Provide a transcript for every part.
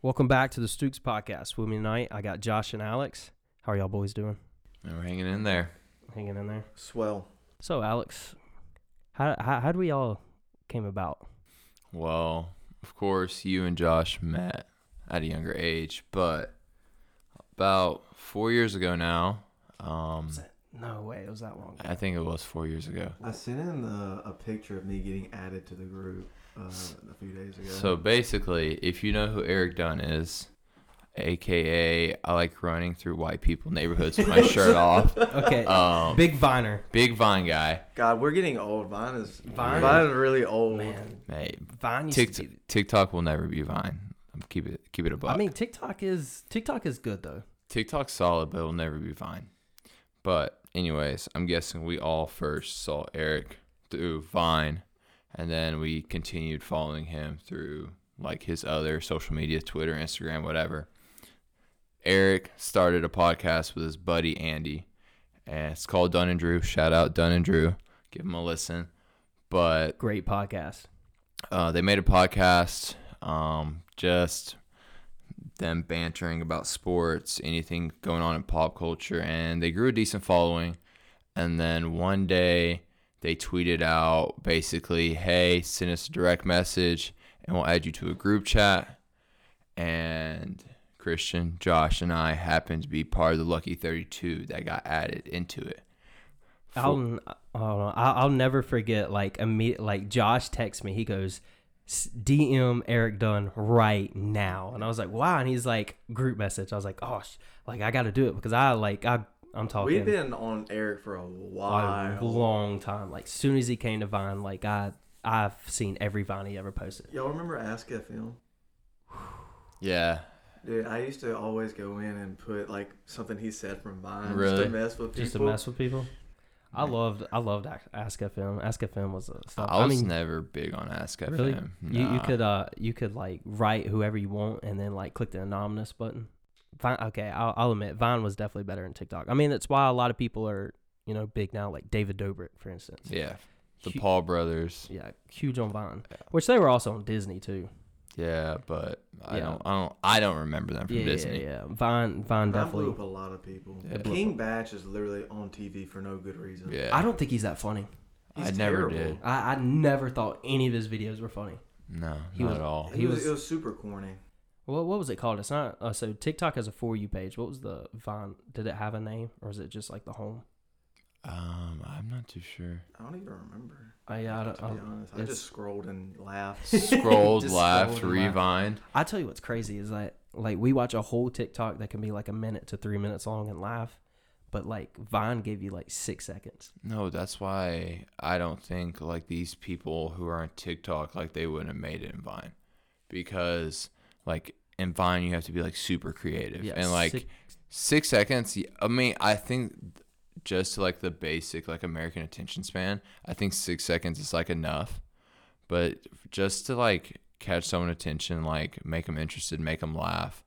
Welcome back to the Stooks podcast. With me tonight, I got Josh and Alex. How are y'all boys doing? And we're hanging in there. Hanging in there. Swell. So, Alex, how how how do we all came about? Well, of course, you and Josh met at a younger age, but about four years ago now, um, No way, it was that long. I think it was four years ago. I sent in a, a picture of me getting added to the group uh, a few days ago. So basically, if you know who Eric Dunn is, aka I like running through white people neighborhoods with my shirt off. Okay, Um, Big Viner. big Vine guy. God, we're getting old. Vine is Vine? Vine, is really old. Man, Hey, Vine used Tik- to be. TikTok will never be Vine. I'm keep it keep it a buck. I mean, TikTok is TikTok is good though. TikTok's solid, but it'll never be Vine. But anyways, I'm guessing we all first saw Eric through Vine, and then we continued following him through like his other social media, Twitter, Instagram, whatever. Eric started a podcast with his buddy Andy, and it's called Dunn and Drew. Shout out Dunn and Drew, give him a listen. But Great podcast. uh, they made a podcast, um, just them bantering about sports, anything going on in pop culture, and they grew a decent following. And then one day they tweeted out basically, "Hey, send us a direct message, and we'll add you to a group chat." And Christian, Josh, and I happened to be part of the lucky 32 that got added into it. I'll n- I don't know. I'll, I'll never forget. Like immediate, like Josh texts me. He goes, "DM Eric Dunn right now," and I was like, "Wow!" And he's like, "Group message." I was like, "Oh, sh- like I got to do it because I like I I'm talking We've been on Eric for a a while. long time. Like soon as he came to Vine, like I I've seen every Vine he ever posted. Y'all remember Ask FM? Yeah, Dude, I used to always go in and put like something he said from Vine really? just Really? to mess with people. Just to mess with people. I loved I loved Ac- Ask FM. Ask FM was a stuff. I was mean, never big on Ask FM. Really? You, you could uh you could like write whoever you want and then like click the anonymous button. Vine, okay, I'll, I'll admit Vine was definitely better than TikTok. I mean, that's why a lot of people are you know big now, like David Dobrik, for instance. Yeah, the Hu- Paul brothers. Yeah, huge on Vine, Yeah. which they were also on Disney too. Yeah, but I Yeah. don't, I don't, I don't remember them from Yeah, Disney. yeah, yeah. Vine, Vine Vine blew definitely. up a lot of people. Yeah. King Bach is literally on TV for no good reason. Yeah, I don't think he's that funny. I He's never terrible. did. I, I never thought any of his videos were funny. No, He not was- at all. He, He was, was- it was super corny. What what was it called? It's not. Uh, so TikTok has a for you page. What was the Vine? Did it have a name or is it just like the home? Um, I'm not too sure. I don't even remember. I I, don't, To be I, honest, I just scrolled and laughed. Scrolled, Just laughed, scrolled and laughed. revined. I tell you what's crazy is that like we watch a whole TikTok that can be like a minute to three minutes long and laugh, but like Vine gave you like six seconds. No, that's why I don't think like these people who are on TikTok like they wouldn't have made it in Vine, because like in Vine you have to be like super creative Yeah, and like six- six seconds. I mean, I think just to like the basic like American attention span, I think six seconds is like enough. But just to like catch someone's attention, like make them interested, make them laugh,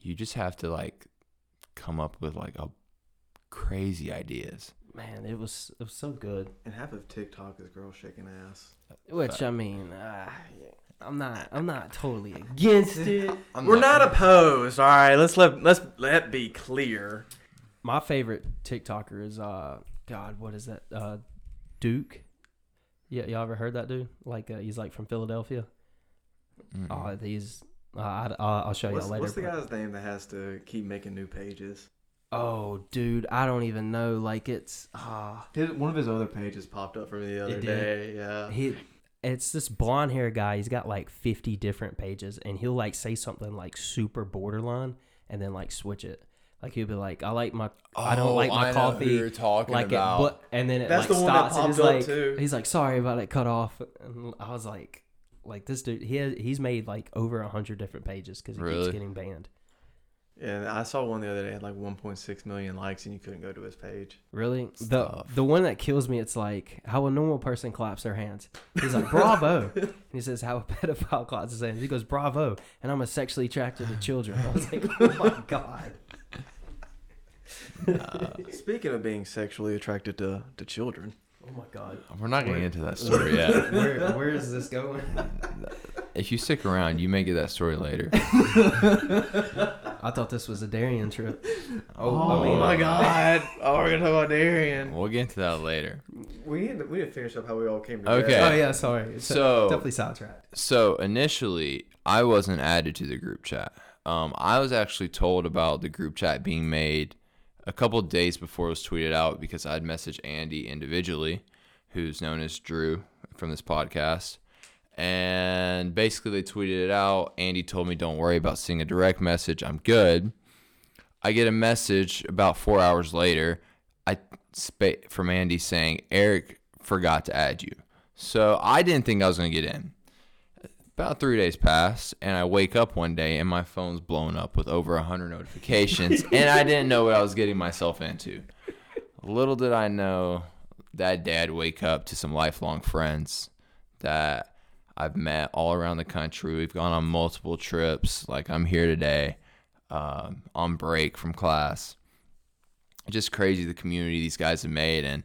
you just have to like come up with like a crazy ideas. man, it was it was so good. and half of TikTok is girls shaking ass. Which I mean, uh, I'm not I'm not totally against it. I'm We're not opposed. All right, let's let let's let be clear. My favorite TikToker is uh God, what is that? Uh, Duke. Yeah, y'all ever heard that dude? Like uh, he's like from Philadelphia. Mm-mm. Oh, he's. Uh, I, I'll I'll show What's, y'all later. what's the guy's name that has to keep making new pages? Oh, dude, I don't even know. Like it's ah, one of his other pages popped up for me the other day. Yeah. he. It's this blonde hair guy. He's got like fifty different pages, and he'll like say something like super borderline, and then like switch it. Like he'll be like, "I like my, I don't Oh, like my I know who coffee." you're talking like about. it, but and then it That's like the one that stops and he's up, like, too. he's like, "Sorry about it, cut off." And I was like, like this dude, he has, he's made like over a hundred different pages because he Really? keeps getting banned. Yeah, I saw one the other day had like 1.6 million likes, and you couldn't go to his page. Really? Stuff. The the one that kills me, it's like how a normal person claps their hands. He's like, "Bravo!" and he says, "How a pedophile claps his hands." He goes, "Bravo!" And I'm a sexually attracted to children. I was like, "Oh my god!" Uh, speaking of being sexually attracted to, to children, Oh my god! We're not getting into that story yet. Where where is this going? if you stick around, you may get that story later. I thought this was a Darian trip. Oh, I mean- my god! Oh, we're gonna talk about Darian. We'll get into that later. We didn't, we didn't finish up how we all came together. Okay. Oh yeah, sorry. So- definitely sidetracked. So initially, I wasn't added to the group chat. Um, I was actually told about the group chat being made a couple days before it was tweeted out because I'd messaged Andy individually, who's known as Drew from this podcast. And basically, they tweeted it out. Andy told me, Don't worry about seeing a direct message. I'm good. I get a message about four hours later I from Andy saying, Eric forgot to add you. So I didn't think I was going to get in about three days pass and i wake up one day and my phone's blown up with over 100 notifications and i didn't know what i was getting myself into little did i know that day i'd wake up to some lifelong friends that i've met all around the country. We've gone on multiple trips. Like i'm here today um, on break from class. Just crazy the community these guys have made and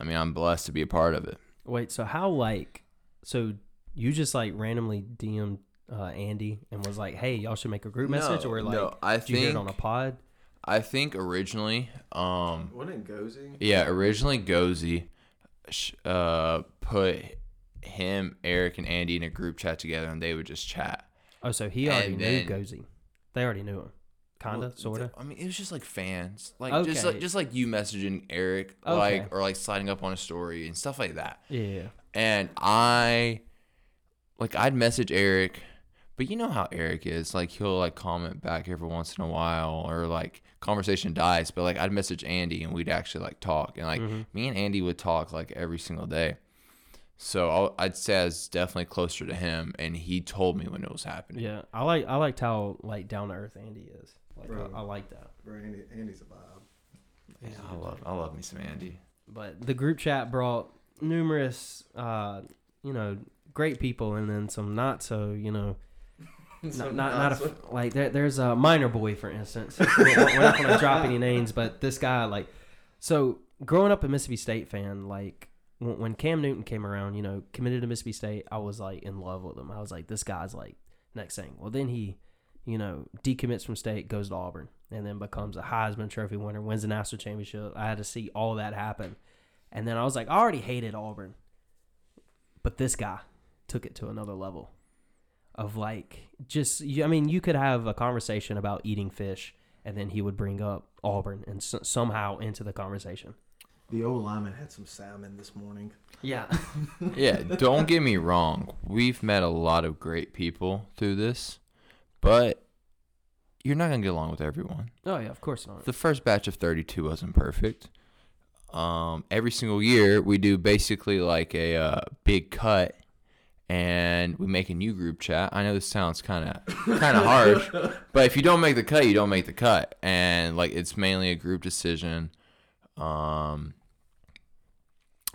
i mean i'm blessed to be a part of it. Wait, so how like so you just like randomly DM'd uh, Andy and was like, "Hey, y'all should make a group message," or like, no, I did you hear it think- on a pod? I think originally, um, Wasn't it Gozy? yeah, originally Gozy, sh- uh, put him, Eric, and Andy in a group chat together, and they would just chat. Oh, so he already And knew then- Gozy. They already knew him, kinda, Well, sorta. I mean, it was just like fans, like just Okay. like just like you messaging Eric, Okay. like or like sliding up on a story and stuff like that. Yeah. And I, like, I'd message Eric, but you know how Eric is. Like, he'll like comment back every once in a while, or like conversation dies. But like, I'd message Andy, and we'd actually like talk, and like Mm-hmm. me and Andy would talk like every single day. So I'll, I'd say I was definitely closer to him, and he told me when it was happening. Yeah, I like I liked how like down to earth Andy is. Like Bro. I, I like that. Bro, Andy, Andy's a vibe. Yeah, I love, I love me some Andy. But the group chat brought numerous, uh, you know, great people, and then some not so, you know, not not, not a, like there, there's a minor boy for instance. we're, we're not gonna drop any names, but this guy like, so growing up a Mississippi State fan, like when, Cam Newton came around, you know, committed to Mississippi State, I was like in love with him. I was like, this guy's like next thing. Well, then he, you know, decommits from state, goes to Auburn, and then becomes a Heisman Trophy winner, wins the national championship. I had to see all that happen, and then I was like, I already hated Auburn, but this guy took it to another level of like just I mean you could have a conversation about eating fish and then he would bring up Auburn and s- somehow into the conversation. The old lineman had some salmon this morning. Yeah. yeah, don't get me wrong. We've met a lot of great people through this, but you're not gonna get along with everyone. oh yeah, of course not. The first batch of 32 wasn't perfect. Um, every single year we do basically like a uh, big cut, and we make a new group chat. I know this sounds kind of kind of harsh, but if you don't make the cut, you don't make the cut, and like it's mainly a group decision. Um,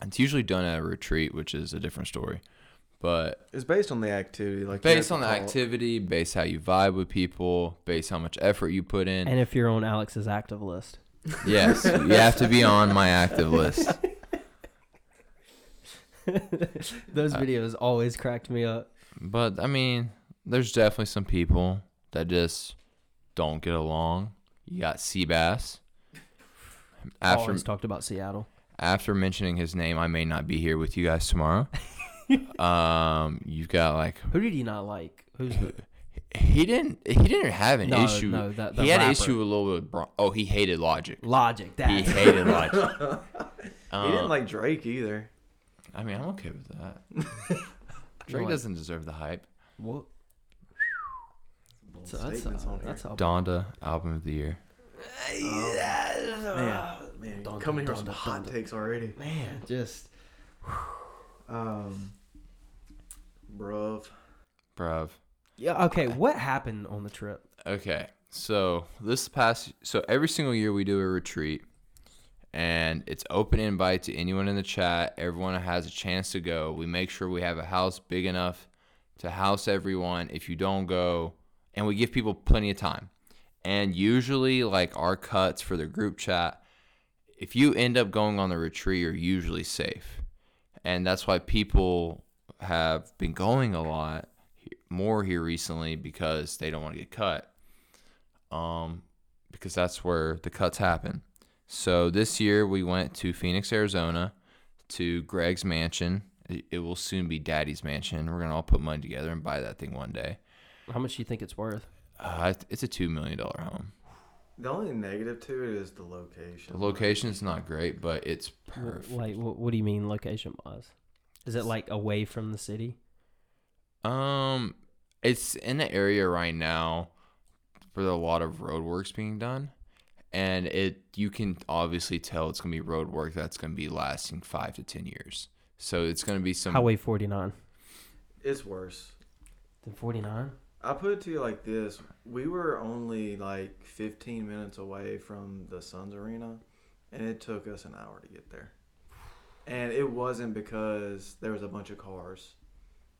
it's usually done at a retreat, which is a different story. But It's based on the activity, like based on the call- activity, based how you vibe with people, based how much effort you put in. and if you're on Alex's active list. yes, you have to be on my active list. Those videos always cracked me up. But I mean, there's definitely some people that just don't get along. You got Seabass. After always talked about Seattle. after mentioning his name, I may not be here with you guys tomorrow. um, you've got like Who did he not like? Who's the, he didn't he didn't have an No, issue. no, the- the he had an issue a little bit. With Bron- oh, he hated Logic. Logic? That He hated Logic. He Um, didn't like Drake either. I mean, I'm okay with that. Drake What? doesn't deserve the hype. what? Bold So that's statements a, that's a Donda album of the year. Man, man, Dun, coming here dun, with some dun, hot dun, dun. takes already. man. Just Um, bruv. Bruv. yeah. Okay, what happened on the trip? Okay, so this past so every single year we do a retreat, and it's open invite to anyone in the chat. Everyone has a chance to go. We make sure we have a house big enough to house everyone. If you don't go, and we give people plenty of time. And usually, like our cuts for the group chat, if you end up going on the retreat, you're usually safe, and that's why people have been going a lot more here recently because they don't want to get cut. Um, because that's where the cuts happen. So this year we went to Phoenix, Arizona, to Greg's mansion. It, will soon be Daddy's mansion. We're gonna all put money together and buy that thing one day. How much do you think it's worth? Uh, it's a two million dollar home. The only negative to it is the location. The location is not great, but it's perfect. Like, what, what do you mean location wise? Is it like away from the city? Um, it's in an area right now where there a lot of road works being done, and it you can obviously tell it's gonna be road work that's gonna be lasting five to ten years. So it's gonna be some. Highway 49. It's worse. than 49? I put it to you like this: we were only like 15 minutes away from the Suns arena, and it took us an hour to get there. And it wasn't because there was a bunch of cars.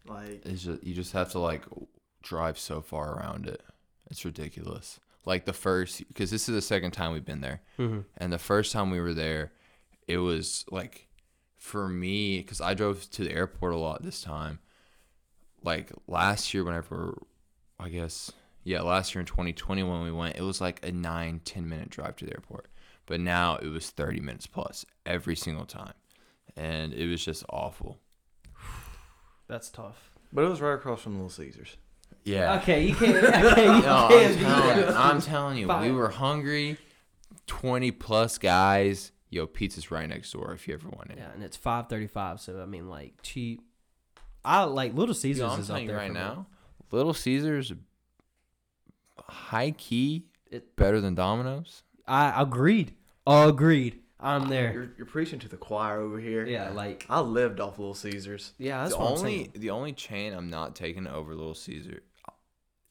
Like It's just, you just have to like drive so far around it. It's ridiculous. Like the first, because this is the second time we've been there. Mm-hmm. And the first time we were there, it was like for me because I drove to the airport a lot this time. Like last year, whenever I guess yeah, last year in 2020 when we went, it was like a nine ten minute drive to the airport. But now it was 30 minutes plus every single time, and it was just awful. That's tough. But it was right across from Little Caesars. Yeah. Okay, you can't. Okay, you No, I'm can't do telling, you. I'm telling you, we were hungry. 20 plus guys. Yo, pizza's right next door if you ever want it. Yeah, and it's five thirty-five. So I mean, like cheap. I like Little Caesars Yo, I'm is up telling you there right for me. now, Little Caesars, high key, It- better than Domino's. I agreed. Agreed. I'm there. You're, you're preaching to the choir over here. Yeah, like I lived off Little Caesars. yeah. That's the what I'm only saying. the only chain I'm not taking over Little Caesar,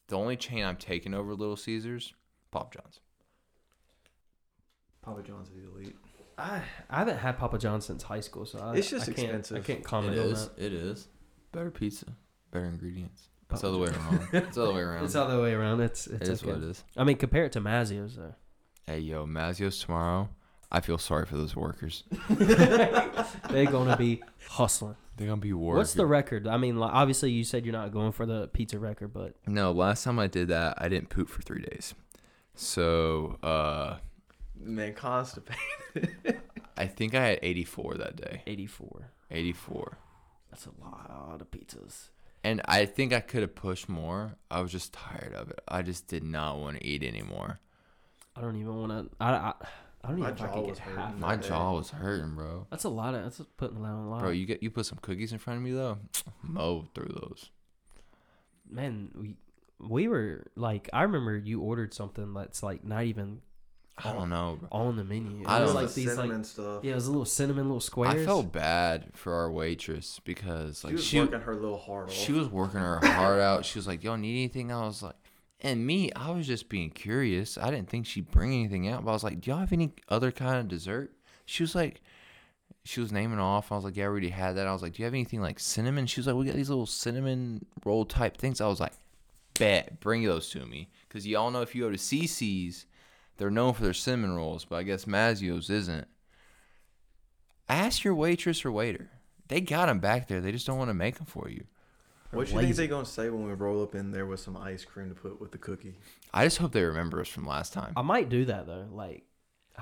the only chain I'm taking over Little Caesars, Pop John's. Papa John's is elite. I I haven't had Papa John's since high school, so I, It's just I can't, expensive. I can't comment it on is. that. It is. Better pizza, better ingredients. It's the other way around. It's the other way around. It's the other way around. It's It it's okay. what it is. I mean, compare it to Mazzio's though. Hey, yo, Mazzio's tomorrow. I feel sorry for those workers. They're gonna be hustling. They're gonna be working. What's the record? I mean, like, obviously you said you're not going for the pizza record, but No, last time I did that, I didn't poop for three days. So, uh, Man, constipated. I think I had 84 that day. 84. 84. That's a lot of pizzas. And I think I could have pushed more. I was just tired of it. I just did not want to eat anymore. I don't even want to. I, I I don't even My know if I could was get hurting. half. My Okay. jaw was hurting, bro. That's a lot of. That's putting a lot a lot. Bro, you get you put some cookies in front of me though. Mow through those. Man, we we were like, I remember you ordered something that's like not even I don't know. All in the menu. It I was don't- like the these cinnamon like stuff. yeah, it was a little cinnamon, little squares. I felt bad for our waitress because like she like was she working her little heart off. She was working her heart out. She was like, "Y'all need anything?" I was like, and me, I was just being curious. I didn't think she'd bring anything out, but I was like, "Do y'all have any other kind of dessert?" She was like, she was naming off. I was like, "Yeah, I already had that." I was like, "Do you have anything like cinnamon?" She was like, "We got these little cinnamon roll type things." I was like, "Bet, bring those to me," because y'all know if you go to Cicis, they're known for their cinnamon rolls, but I guess Mazzio's isn't. Ask your waitress or waiter. They got them back there. They just don't want to make them for you. what do you think lazy. they gonna say when we roll up in there with some ice cream to put with the cookie? I just hope they remember us from last time. I might do that though. Like,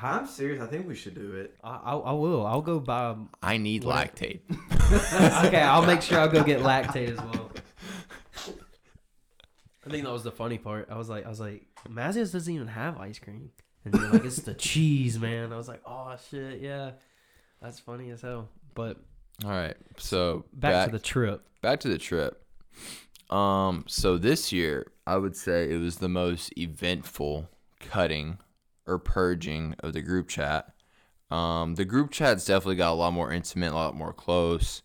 I'm serious. I think we should do it. I I, I will. I'll go buy. Um, I need What- Lactaid. okay, I'll make sure I'll go get Lactaid as well. I think that was the funny part. I was like, I was like, Mazzio's doesn't even have ice cream, and you're like, it's the cheese, man. I was like, oh shit, yeah, that's funny as hell. But All right, so back, to the trip. back to the trip. Um, so this year, I would say it was the most eventful cutting or purging of the group chat. Um, the group chat's definitely got a lot more intimate, a lot more close.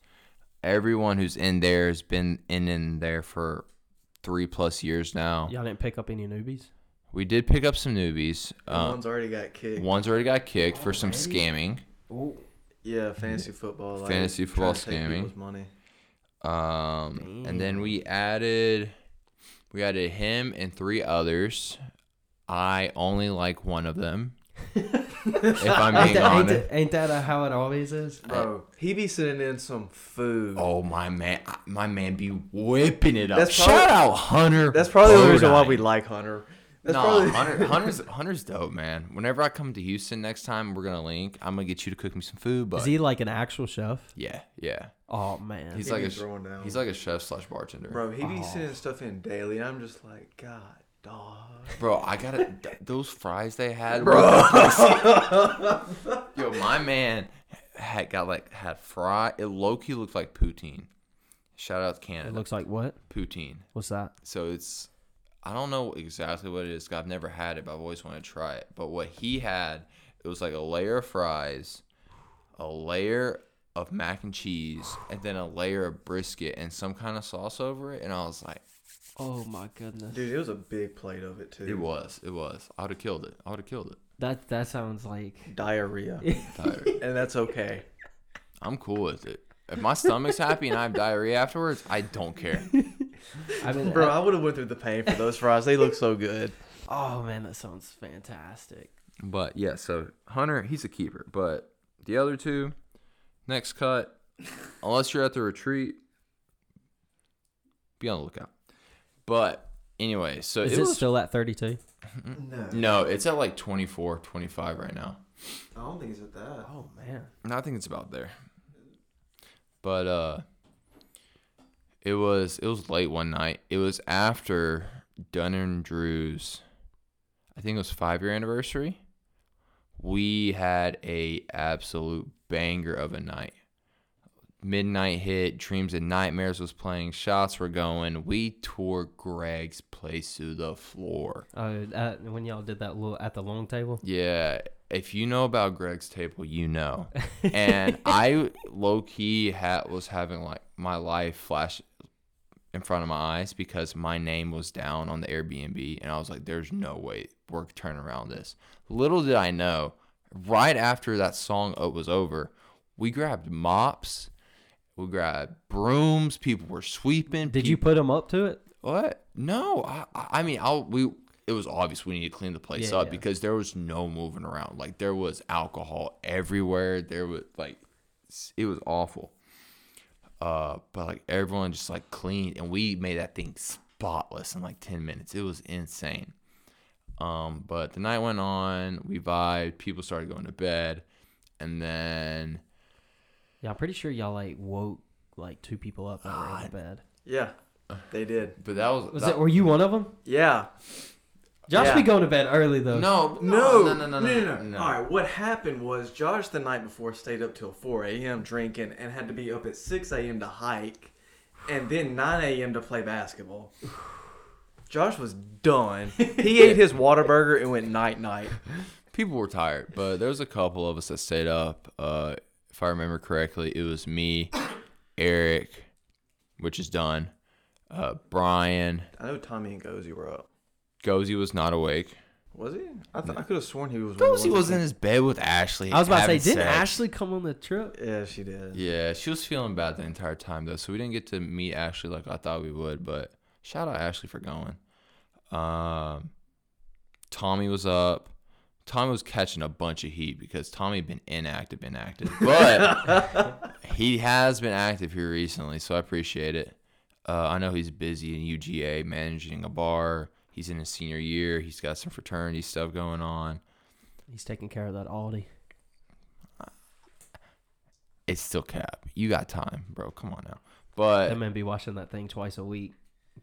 Everyone who's in there has been in in there for three plus years now. Y'all didn't pick up any newbies. We did pick up some newbies. Um, one's already got kicked. one's already got kicked for some scamming. Oh, Yeah, fantasy football. Like, Fantasy trying football to take scamming. Money. Um, and then we added, we added him and three others. I only like one of them. if I'm Ain't being that, ain't, honest. that, ain't that uh, how it always is? Bro, he be sending in some food. Oh my man, my man be whipping it up. That's Shout probably- out Hunter. That's probably the reason why we like Hunter. That's no, probably Hunter, Hunter's Hunter's dope, man. Whenever I come to Houston next time, we're gonna link. I'm gonna get you to cook me some food. But Is he like an actual chef? yeah, yeah, Oh man, he's He like a throwing down. he's like a chef slash bartender. Bro, he be Oh. sending stuff in daily. I'm just like, God, dog. Bro, I gotta th- those fries they had. Bro. Yo, my man had got like had fry. It low key looked like poutine. Shout out to Canada. it looks like what? poutine. What's that? So it's I don't know exactly what it is. I've never had it, but I've always wanted to try it. But what he had, it was like a layer of fries, a layer of mac and cheese, and then a layer of brisket and some kind of sauce over it. And I was like, Oh my goodness, Dude, it was a big plate of it too. it was, it was. I would have killed it. I would have killed it. that that sounds like diarrhea, Tired. and that's okay. I'm cool with it. If my stomach's happy and I have diarrhea afterwards, I don't care. I mean, Bro, I- I would have went through the pain for those fries. They look so good. oh man, that sounds fantastic. But yeah, so Hunter, he's a keeper. But the other two, next cut, unless you're at the retreat, be on the lookout. But anyway, so Is it it was, still at 32? No, no, it's at like 24, 25 right now. I don't think it's at that. Oh man, No, I think it's about there. But uh it was it was late one night. It was after Dunn and Drew's I think it was 5 year anniversary. We had a absolute banger of a night. Midnight hit, Dreams and Nightmares was playing, shots were going. We tore Greg's place to the floor. oh, uh, when y'all did that little at the long table. Yeah, if you know about Greg's table, you know. And I low key ha- was having like my life flash in front of my eyes because my name was down on the Airbnb, and I was like, "There's no way we're turning around this." Little did I know, right after that song uh, was over, we grabbed mops, we grabbed brooms. People were sweeping. Did you put them up to it? What? No, I, I I mean, I'll we. It was obvious we need to clean the place Yeah, up yeah. because there was no moving around. Like there was alcohol everywhere. There was like, it was awful. Uh, but like everyone just like cleaned, and we made that thing spotless in like ten minutes. It was insane. Um, but the night went on. We vibed. People started going to bed, and then Yeah, I'm pretty sure y'all like woke like two people up that were in the bed. Yeah, they did. but that was Was that, it? Were you one of them? Yeah. Josh Yeah. be going to bed early though. no, No, no, no, no, no, no. All right, what happened was Josh the night before stayed up till 4 a.m. drinking and had to be up at 6 a.m. to hike and then 9 a.m. to play basketball. Josh was done. He ate his Whataburger and went night night. people were tired, but there was a couple of us that stayed up. Uh, if I remember correctly, it was me, Eric, which is done, uh, Brian, I know Tommy and Gozy were up. Gozy was not awake. Was he? I, th- I could have sworn he was. one Gozy was that in his bed with Ashley. I was about to say, didn't sex. Ashley come on the trip? Yeah, she did. Yeah, she was feeling bad the entire time though, so we didn't get to meet Ashley like I thought we would. But shout out Ashley for going. Um, Tommy was up. Tommy was catching a bunch of heat because Tommy been inactive, inactive, but he has been active here recently, so I appreciate it. Uh, I know he's busy in UGA managing a bar. He's in his senior year. He's got some fraternity stuff going on. He's taking care of that Aldi. It's still cap. You got time, bro. Come on now. But That man be watching that thing twice a week,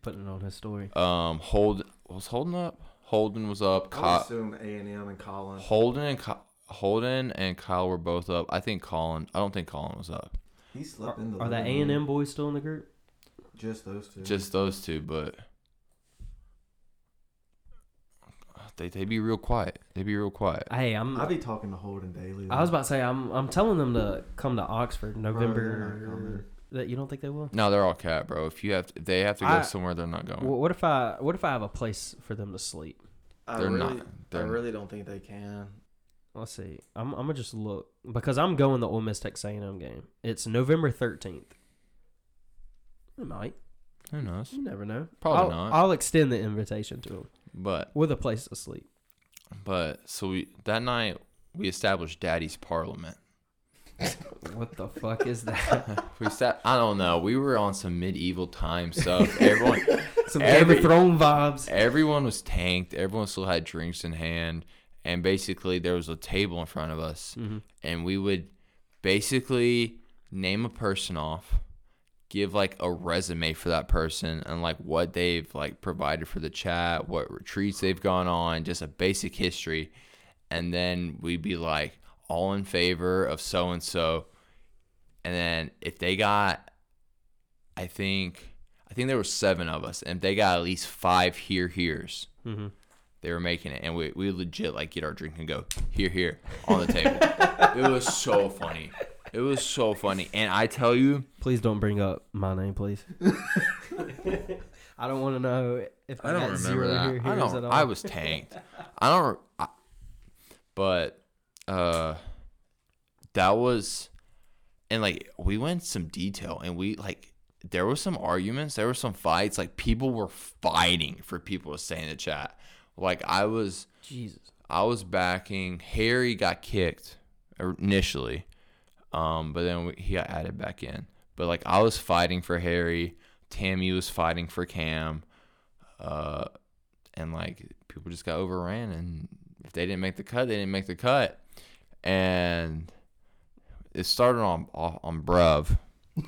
putting it on his story. Um, Hold was holding up. Holden was up. I would assume A and M and Colin. Holden and Ky- Holden and Kyle were both up. I think Colin. I don't think Colin was up. He slept Are, in the. are the A and. M boys still in the group? Just those two. Just those two, but they they be real quiet. They be real quiet. Hey, I'm. I be talking to Holden daily. I was about to say I'm. I'm telling them to come to Oxford they're not November. that you don't think they will? No, they're all cat, bro. If you have, to, if they have to go I- somewhere, they're not going. What if I? What if I have a place for them to sleep? I They're really, not. I They're- really don't think they can. Let's see. I'm. I'm gonna just look because I'm going the Ole Miss Texas A&M game. It's November 13th. It might. Who knows? You never know. Probably I'll, not. I'll extend the invitation to them But with a place to sleep. But so we that night we established Daddy's Parliament. What the fuck is that? We sat. I don't know. We were on some medieval time stuff. Everyone, Some Every- Game of Thrones vibes. everyone was tanked. Everyone still had drinks in hand, and basically there was a table in front of us, Mm-hmm. and we would basically name a person off, give like a resume for that person, and like what they've like provided for the chat, what retreats they've gone on, just a basic history, and then we'd be like all in favor of so and so, and then if they got, I think. I think there were seven of us, and if they got at least five here here's, Mm-hmm. they were making it, and we we legit like get our drink and go here here on the table. it was so funny. It was so funny, and I tell you, Please don't bring up my name, please. I don't want to know if I, I don't got remember zero that. here- I here's don't. at all. I was tanked. I don't. I, but uh, that was, and like we went some detail, and we like there was some arguments, there were some fights. Like people were fighting for people to stay in the chat. Like I was. Jesus. I was backing. Harry got kicked initially, um, but then we, he got added back in. But like I was fighting for Harry, Tammy was fighting for Cam, uh, and like people just got overran. And if they didn't make the cut, they didn't make the cut. And it started on on, on Bruv.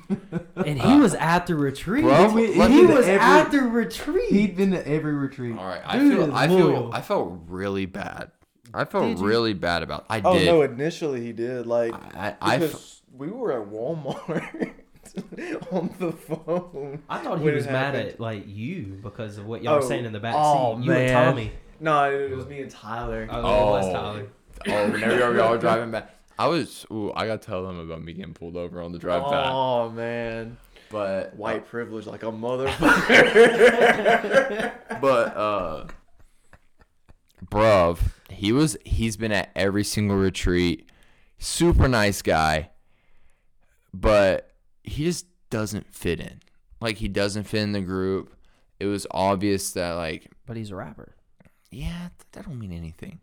And he was at the retreat. Bro, he let he was every- at the retreat. He'd been to every retreat. All right, I Dude feel I feel loyal. I felt really bad. I felt Did you? really bad about. I Oh did. no! Initially, he did. Like I I, because we were at Walmart on the phone. I thought he was mad happened. at like you because of what y'all were Oh, saying in the back oh, seat. You and. Tommy. No, it was me and Tyler. Oh, it was Oh. Tyler. Oh, whenever y'all were driving back, I was. Ooh, I gotta tell them about me getting pulled over on the drive back. Oh man, But white privilege like a motherfucker. but uh, bruv, he was. He's been at every single retreat. Super nice guy, but he just doesn't fit in. Like he doesn't fit in the group. It was obvious that like But he's a rapper. yeah, that don't mean anything.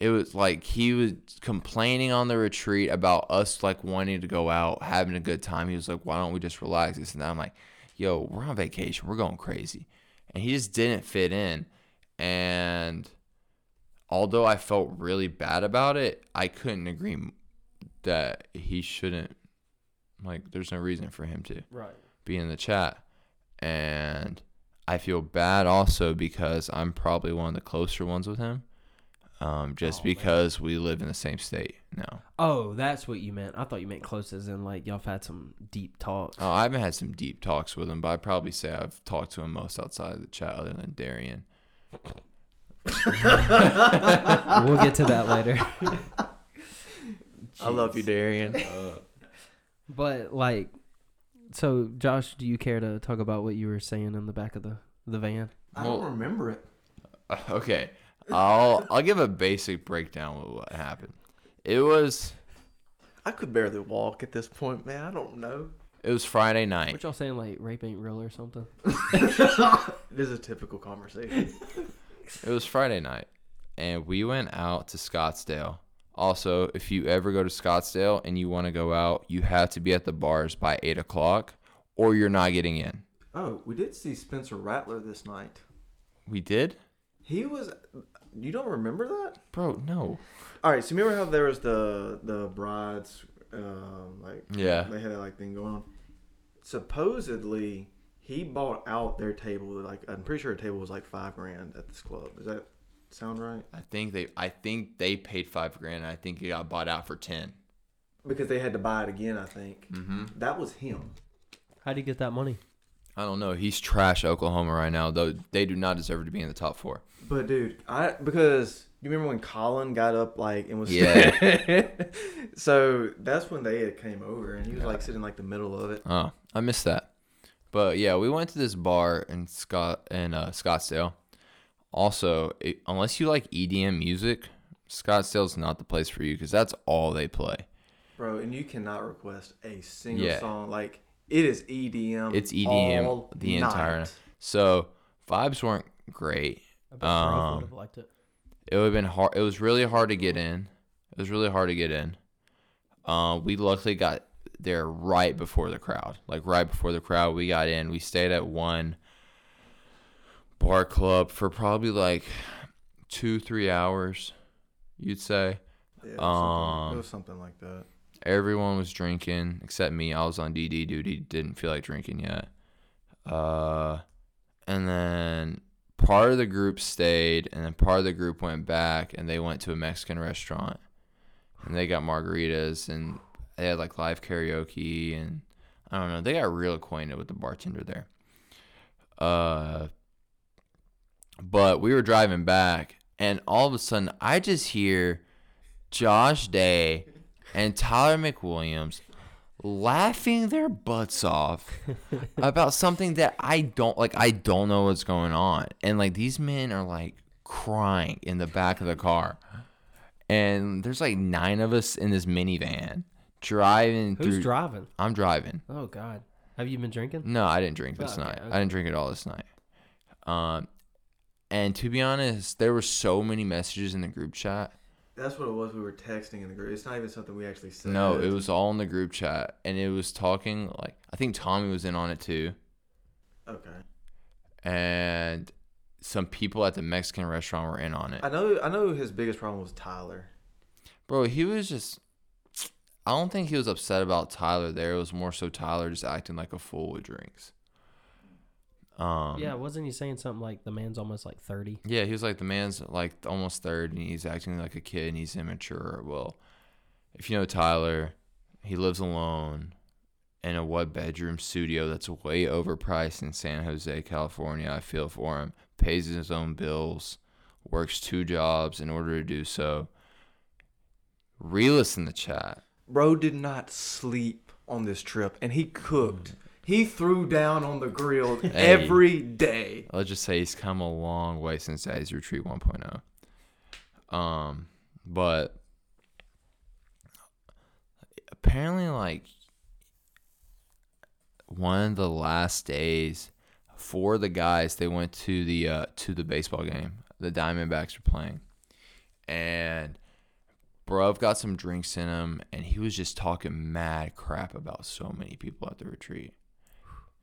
It was like he was complaining on the retreat about us like wanting to go out, having a good time. He was like, "Why don't we just relax?" This and that. I'm like, "Yo, we're on vacation. We're going crazy," and he just didn't fit in. And although I felt really bad about it, I couldn't agree that he shouldn't. Like, there's no reason for him to Right. be in the chat. And I feel bad also because I'm probably one of the closer ones with him. Um, just Oh, man. because we live in the same state now. Oh, that's what you meant. I thought you meant close as in like y'all have had some deep talks. Oh, I haven't had some deep talks with him, but I'd probably say I've talked to him most outside of the chat other than Darian. we'll get to that later. I love you, Darian. But like, so Josh, do you care to talk about what you were saying in the back of the the van? I don't remember it. Okay. I'll I'll give a basic breakdown of what happened. It was I could barely walk at this point, man. I don't know. it was Friday night. What y'all saying like rape ain't real or something? This is a typical conversation. It was Friday night, and we went out to Scottsdale. Also, if you ever go to Scottsdale and you want to go out, you have to be at the bars by eight o'clock, or you're not getting in. oh, we did see Spencer Rattler this night. We did, He was. You don't remember that? bro. No. All right. So remember how there was the the brides, um, like Yeah. they had that like thing going on. Supposedly, he bought out their table. Like I'm pretty sure a table was like five grand at this club. Does that sound right? I think they. I think they paid five grand. And I think it got bought out for ten. Because they had to buy it again. I think Mm-hmm. that was him. How do you get that money? I don't know. He's trash Oklahoma right now, though. They do not deserve to be in the top four. But dude, I because you remember when Colin got up like and was Yeah. so that's when they came over and he was like sitting like the middle of it. Oh, I missed that. But yeah, we went to this bar in Scott in uh, Scottsdale. Also, it, unless you like EDM music, Scottsdale's not the place for you because that's all they play. Bro, and you cannot request a single Yeah. song like it is EDM. It's EDM all the entire night. So vibes weren't great. I bet Sheriff Um, would have liked it. it would have been hard. It was really hard to get in. It was really hard to get in. Uh, we luckily got there right before the crowd. Like right before the crowd, we got in. We stayed at one bar club for probably like two, three hours. You'd say Yeah, it, was something, Um, it was something like that. everyone was drinking except me. I was on DD duty. Didn't feel like drinking yet. Uh, and then part of the group stayed, and then part of the group went back, and they went to a Mexican restaurant, and they got margaritas, and they had like live karaoke, and I don't know. They got real acquainted with the bartender there. Uh, but we were driving back, and all of a sudden, I just hear Josh Day and Tyler McWilliams laughing their butts off about something that I don't like. I don't know what's going on, and like these men are like crying in the back of the car, and there's like nine of us in this minivan driving Who's through. driving? I'm driving. Oh God, have you been drinking? No, I didn't drink this Oh, okay, night. okay. I didn't drink it all this night. Um, and to be honest, there were so many messages in the group chat. That's what it was. We were texting in the group. It's not even something we actually said. No, it was all in the group chat, and it was talking like I think Tommy was in on it too, Okay. and some people at the Mexican restaurant were in on it. I know. I know his biggest problem was Tyler. Bro, he was just. I don't think he was upset about Tyler there. It was more so Tyler just acting like a fool with drinks. Um, yeah, wasn't he saying something like the man's almost like thirty? Yeah, he was like the man's like almost third, and he's acting like a kid, and he's immature. Well, if you know Tyler, he lives alone in a one bedroom studio that's way overpriced in San Jose, California. I feel for him. Pays his own bills, works two jobs in order to do so. Realist in the chat. Bro did not sleep on this trip, and he cooked. He threw down on the grill every day. Let's just say he's come a long way since Daddy's Retreat 1.0. Um, but apparently, like one of the last days for the guys, they went to the uh, to the baseball game. The Diamondbacks were playing, and Bruv got some drinks in him, and he was just talking mad crap about so many people at the retreat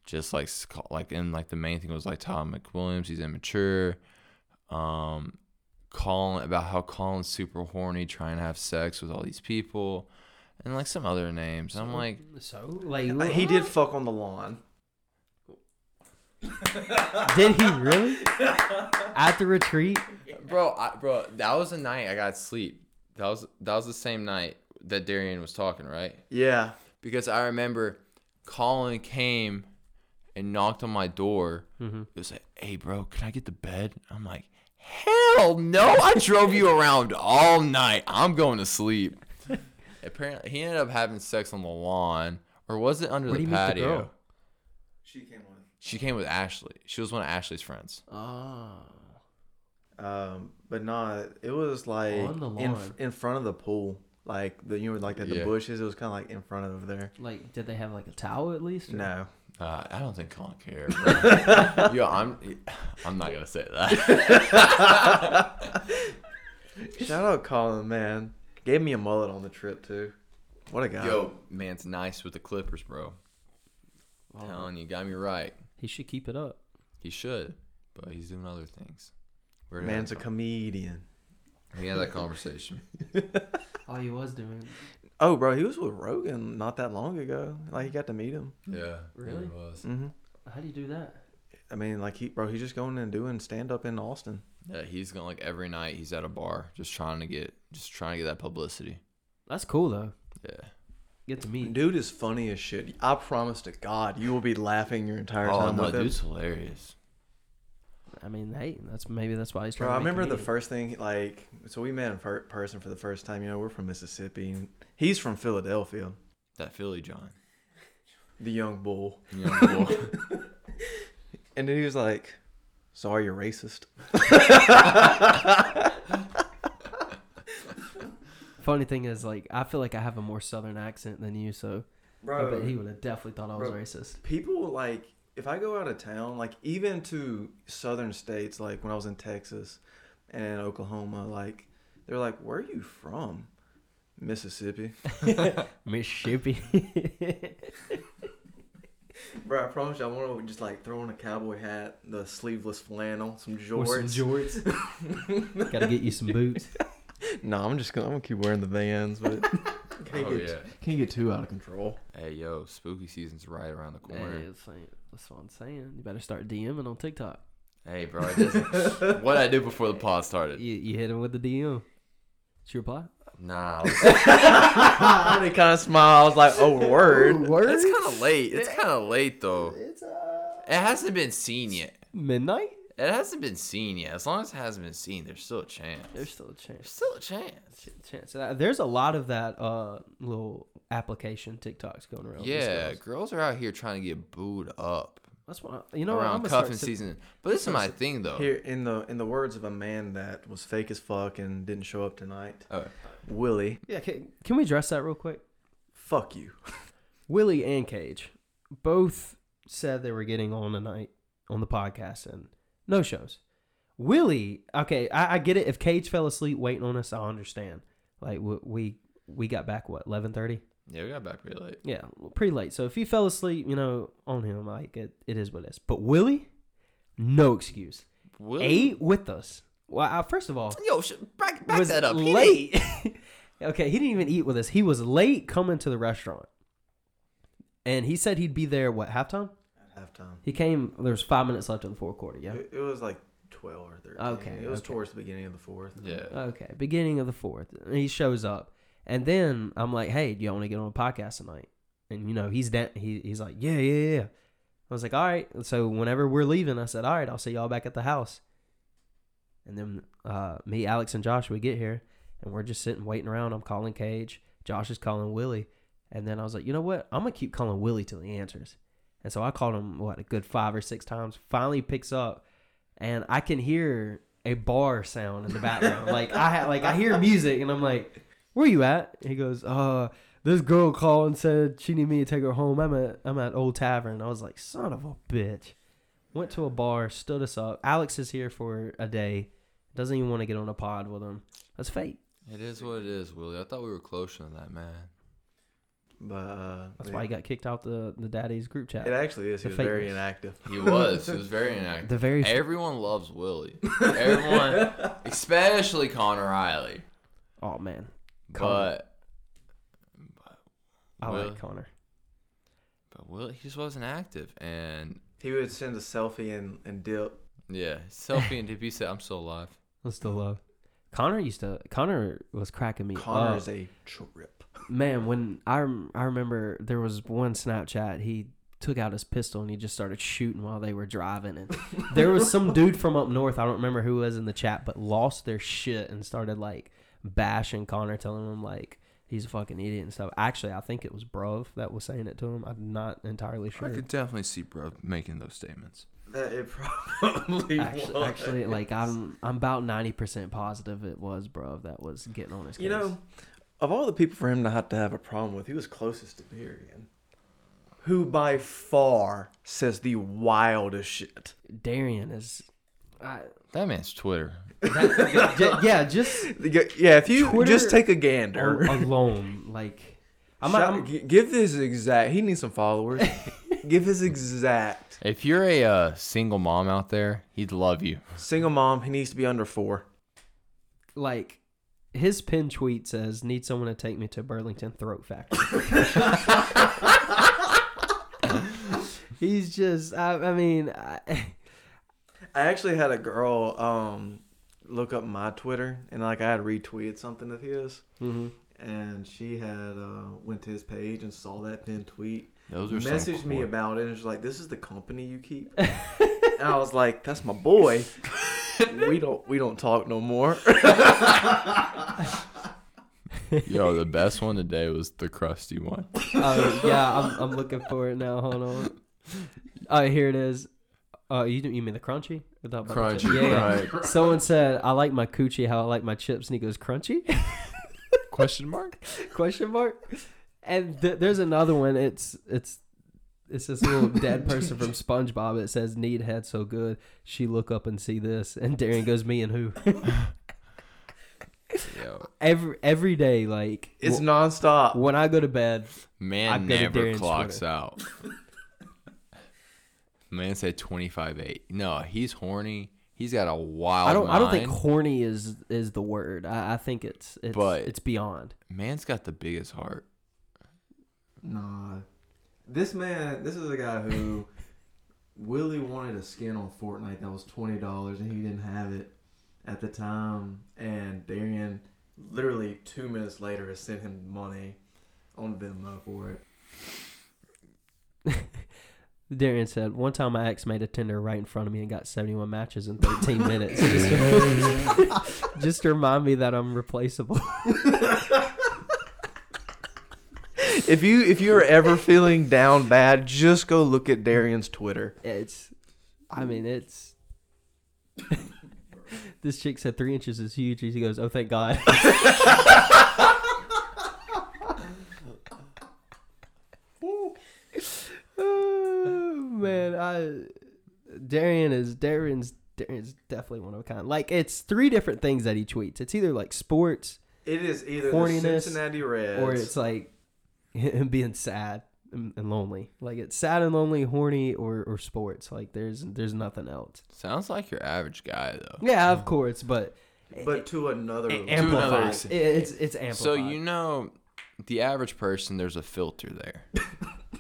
just like like and like the main thing was like Tom McWilliams, he's immature. Um, Colin about how Colin's super horny, trying to have sex with all these people, and like some other names. I'm like, so like He did fuck on the lawn. Did he really? At the retreat? bro, I, bro, that was the night I got sleep. That was that was the same night that Darian was talking, right? Yeah. Because I remember Colin came and knocked on my door. Mm-hmm. It was like, "Hey, bro, can I get the bed?" I'm like, "Hell no! I drove you around all night. I'm going to sleep." Apparently, he ended up having sex on the lawn, or was it under Where'd the he meet the girl? She came with. She came with Ashley. She was one of Ashley's friends. Oh. Um, but nah, it was like On the in lawn. in front of the pool, like the you know like at the Yeah. bushes. It was kind of like in front of there. Like, did they have like a towel at least? or- No, Uh, I don't think Colin cared. bro. Yo, I'm, I'm not gonna say that. shout out Colin, man. Gave me a mullet on the trip too. What a guy. Yo, man's nice with the Clippers, bro. Oh, Telling you, got me right. he should keep it up. He should, but he's doing other things. Where did man's a that comedian. come- we had that conversation. Oh, he was doing. Oh, bro, he was with Rogan not that long ago. Like he got to meet him. Yeah, Really? It was. hmm How do you do that? I mean, like he, bro, he's just going and doing stand up in Austin. Yeah, he's going like every night. He's at a bar, just trying to get, just trying to get that publicity. That's cool though. Yeah. Get to meet. Dude is funny as shit. I promise to God, you will be laughing your entire Oh time no, with him. dude's hilarious. I mean, hey, that's maybe that's why he's trying. Bro, I to make remember the first thing, like, so we met in per- person for the first time. You know, we're from Mississippi. And he's from Philadelphia, That Philly John. the young bull. You know, boy. And then he was like, "So are you racist?" Funny thing is, like, I feel like I have a more southern accent than you, so I Bro, bet he would have definitely thought I was Bro. racist. people like if I go out of town, like even to southern states, like when I was in Texas, and Oklahoma. Like they're like, "Where are you from?" Mississippi. Mississippi. Bro, I promise you, I want to just like throw on a cowboy hat, the sleeveless flannel, some With jorts. some jorts. Gotta get you some boots. no, I'm just gonna, I'm gonna keep wearing the Vans, but oh, can't Oh get yeah. can't get too out of control. Hey yo, spooky season's right around the corner. Hey, that's, what I'm saying. You better start DMing on TikTok. Hey, bro, it doesn't- what I do before the pod started? You, you hit him with the DM. It's your reply. Nah, and he kind of smiled. I was like, "Oh, word." it's kind of late. It's kind of late though. It's uh, It hasn't been seen yet. midnight. It hasn't been seen yet. As long as it hasn't been seen, there's still a chance. There's still a There's chance. still a chance. Chance. Uh, There's a lot of that uh little application TikToks going around. Yeah, girls. girls are out here trying to get booed up that's what I, you know. what, I'm around gonna cuffing sit- season. But this is my thing though. Here, in the in the words of a man that was fake as fuck and didn't show up tonight, Oh, Willie, Yeah, can, can we address that real quick? fuck you. Willie and Cage both said they were getting on tonight on the podcast and no shows. Willie, okay, I, I get it. If Cage fell asleep waiting on us, I understand. Like we we, we got back what eleven thirty. Yeah, we got back pretty late. Yeah, pretty late. So if he fell asleep, you know, on him, like it, it is what it is. But Willie, no excuse. Will Ate with us. Well, uh, first of all, Yo, sh- back, back was that up. He late. okay, he didn't even eat with us. He was late coming to the restaurant, and he said he'd be there. What halftime? At halftime, He came. There was five minutes left in the fourth quarter. Yeah. it, it was like twelve or thirteen. Okay, it was okay. towards the beginning of the fourth. Yeah. Okay, beginning of the fourth. And he shows up, and then I'm like, "Hey, do you want to get on a podcast tonight?" And you know, he's da- he, he's like, "Yeah, yeah, yeah." I was like, "All right." So whenever we're leaving, I said, "All right, I'll see y'all back at the house." And then uh, me, Alex, and Josh, we get here, and we're just sitting waiting around. I'm calling Cage. Josh is calling Willie, and then I was like, "You know what? I'm gonna keep calling Willie till he answers." And so I called him what a good five or six times. Finally picks up, and I can hear a bar sound in the background. like I ha- like I hear music, and I'm like, "Where you at?" He goes, "Uh, this girl called and said she need me to take her home. I'm at I'm at Old Tavern." I was like, "Son of a bitch!" Went to a bar, stood us up. Alex is here for a day. Doesn't even want to get on a pod with him. That's fate. It is what it is, Willie. I thought we were closer than that, man. But uh, That's yeah. why he got kicked out the the daddy's group chat. It actually is. The He was very fakeness. inactive. He was. he was very inactive. the very Everyone loves Willie. Everyone, especially Connor Riley. oh man, Connor. But, I Will- like Connor. but Will, he just wasn't active. And He would send a selfie and, and dip. yeah, selfie and DP said, "I'm still alive." I'm still alive. Connor used to. Connor was cracking me Connor up. is a trip. Man, when I I remember there was one Snapchat he took out his pistol and he just started shooting while they were driving and there was some dude from up north I don't remember who was in the chat but lost their shit and started like bashing Connor telling him like he's a fucking idiot and stuff. Actually, I think it was Bruv that was saying it to him. I'm not entirely sure. I could definitely see bro making those statements. That it probably Actually, was. actually, like I'm, I'm about ninety percent positive it was Bruv that was getting on his case. You know, of all the people for him to have to have a problem with, he was closest to Darian, who by far says the wildest shit. Darian is, I, That man's Twitter. that, j- yeah, just Yeah, if you Twitter just take a gander. alone, like I'm, Shout- I'm give this exact. He needs some followers. give his exact If you're a uh, single mom out there, he'd love you. single mom. He needs to be under four. like his pin tweet says, "Need someone to take me to Burlington Throat Factory." He's just, I, I mean, I, I actually had a girl um look up my Twitter and like I had retweeted something of his, mhm. and she had uh went to his page and saw that pinned tweet. Those are some messaged me about it and was like, "This is the company you keep." and I was like, "That's my boy." we don't we don't talk no more. Yo, the best one today was the crusty one. Oh yeah, I'm, I'm looking for it now. Hold on. Oh, here it is. Oh, you you mean the crunchy? Or the- Crunchy, Yeah, right? Someone said, "I like my coochie how I like my chips," and he goes, "Crunchy?" Question mark? Question mark. And th- there's another one. It's it's it's this little dead person from SpongeBob that says "Need head so good." She look up and see this, and Darian goes, "Me and who?" Yo, every every day, like It's w- nonstop. when I go to bed. I man to never Darian's clocks Twitter. out. Man said twenty five eight. No, he's horny. He's got a wild. I don't. I don't think horny is is the word. I, I think it's it's But- it's beyond. Man's got the biggest heart. Nah. This man, this is a guy who Willie wanted a skin on Fortnite that was twenty dollars and he didn't have it at the time. And Darian, literally two minutes later, has sent him money on Venmo for it. Darian said, "One time my ex made a Tinder right in front of me and got 71 matches in 13 minutes, just to, just to remind me that I'm replaceable." If you if you're ever feeling down bad, just go look at Darian's Twitter. It's, I mean, it's. this chick said three inches is huge. He goes, "Oh, thank God." oh, man, Darian is Darian's Darian's definitely one of a kind. Like it's three different things that he tweets. It's either like sports It is either the Horniness Cincinnati Reds or it's like him being sad and, and lonely. Like it's sad and lonely, horny, or or sports. Like there's there's nothing else. Sounds like your average guy though. Yeah, of course, but but to another it, To another amplified. extent. It- it's it's amplified. So you know, the average person, there's a filter there.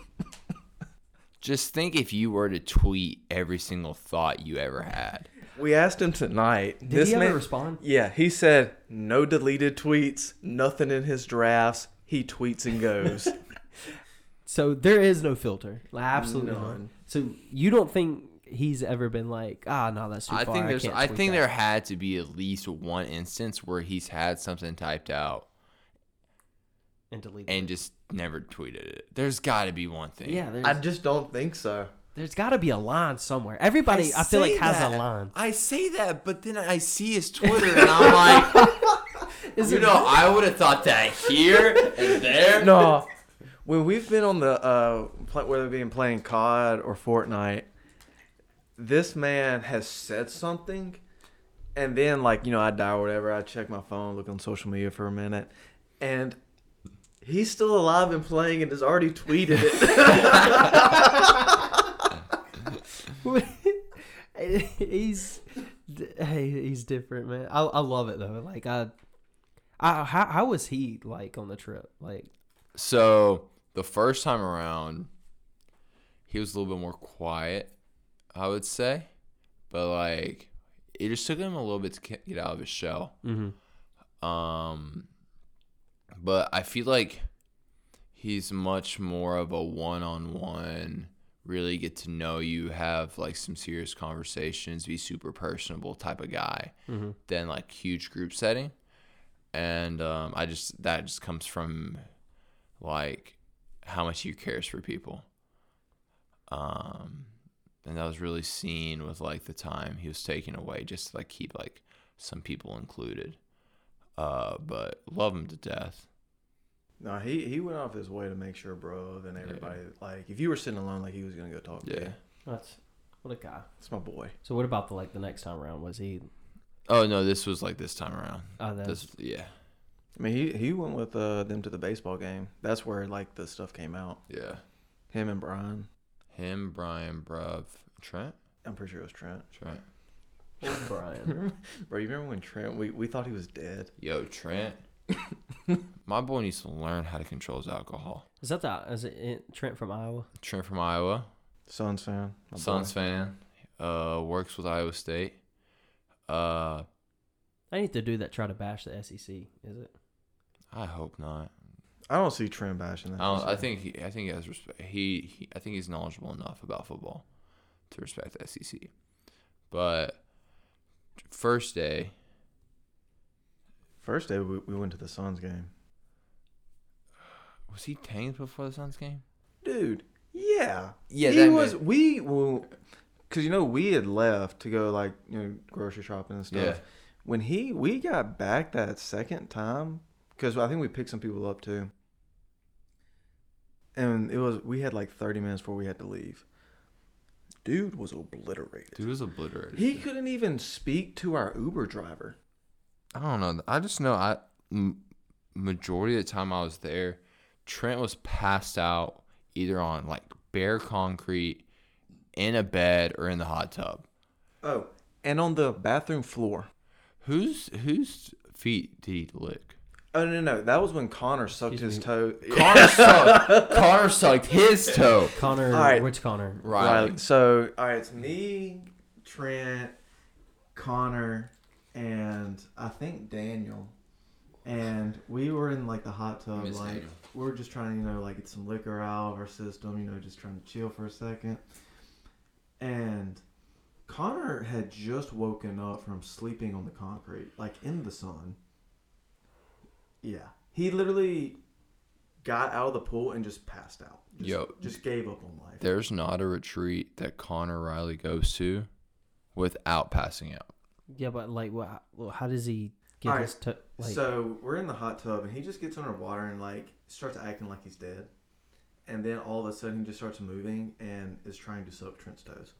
Just think if you were to tweet every single thought you ever had. We asked him tonight. did this he ever man, respond? Yeah, he said no deleted tweets, nothing in his drafts. He tweets and goes. So there is no filter. Like, absolutely none. None. So you don't think he's ever been like, ah, no, that's too I far. think there's can't I tweet think that." there had to be at least one instance where he's had something typed out and delete and it. just never tweeted it. There's got to be one thing. Yeah, there's I just don't think so. there's got to be a line somewhere. Everybody, I, feel like say has a line. I say that, but then I see his Twitter and I'm like, Is you it- know, I would have thought that here and there. No, when we've been on the uh, pl- whether it be in playing COD or Fortnite, this man has said something, and then like you know I die or whatever. I check my phone, look on social media for a minute, and he's still alive and playing and has already tweeted it. he's hey, he's different, man. I I love it though. Like I, I how how was he like on the trip? Like So the first time around, he was a little bit more quiet, I would say, but like it just took him a little bit to get get out of his shell. mm-hmm. Um, but I feel like he's much more of a one-on-one, really get to know you, have like some serious conversations, be super personable type of guy Mm-hmm. than like huge group setting. And um, I just that just comes from like how much he cares for people. Um, and that was really seen with like the time he was taken away, just to like keep like some people included. Uh, but love him to death. No, he he went off his way to make sure, bro, and everybody like if you were sitting alone, like he was gonna go talk to Yeah. you. That's what a guy. It's my boy. So what about the like the next time around? Was he? Oh no, this was like this time around. Oh, that's This, yeah, I mean, he he went with uh, them to the baseball game. That's where like the stuff came out. yeah. Him and Brian. Him, Brian, Bruv, Trent, I'm pretty sure it was Trent. Trent. Brian. Bro, you remember when Trent? We, we thought he was dead. Yo, Trent. My boy needs to learn how to control his alcohol. Is that the is it it- Trent from Iowa? Trent from Iowa, Suns fan. my Suns boy. fan. Uh, works with Iowa State. Uh, I need to do that. Try to bash the SEC. Is it? I hope not. I don't see Trent bashing that. I, don't, I think he, I think he has respect. He, he, I think he's knowledgeable enough about football to respect the SEC. But first day, first day we, we went to the Suns game. was he tanked before the Suns game? Dude, yeah. Yeah, he that was. man- We well, because you know we had left to go like you know grocery shopping and stuff. Yeah. When he we got back that second time, because I think we picked some people up too. and it was we had like 30 minutes before we had to leave. Dude was obliterated. Dude was obliterated. He couldn't even speak to our Uber driver. I don't know. I just know I m- majority of the time I was there, Trent was passed out either on like bare concrete, in a bed, or in the hot tub. Oh, and on the bathroom floor. Whose whose feet did he lick? Oh no, no, that was when Connor sucked Excuse his me. toe. Connor sucked. Connor sucked his toe. Connor, All right. which Connor? Riley. Right. So, all right, it's me, Trent, Connor, and I think Daniel. And we were in like the hot tub, Miss like Daniel. we are just trying to, you know, like get some liquor out of our system, you know, just trying to chill for a second. And Connor had just woken up from sleeping on the concrete, like in the sun. Yeah, he literally got out of the pool and just passed out. Just, Yo. just gave up on life. There's not a retreat that Connor Riley goes to without passing out. Yeah, but like, what? Well, how does he get All his to like? so we're in the hot tub and he just gets underwater and like starts acting like he's dead. And then all of a sudden he just starts moving and is trying to suck Trent's toes.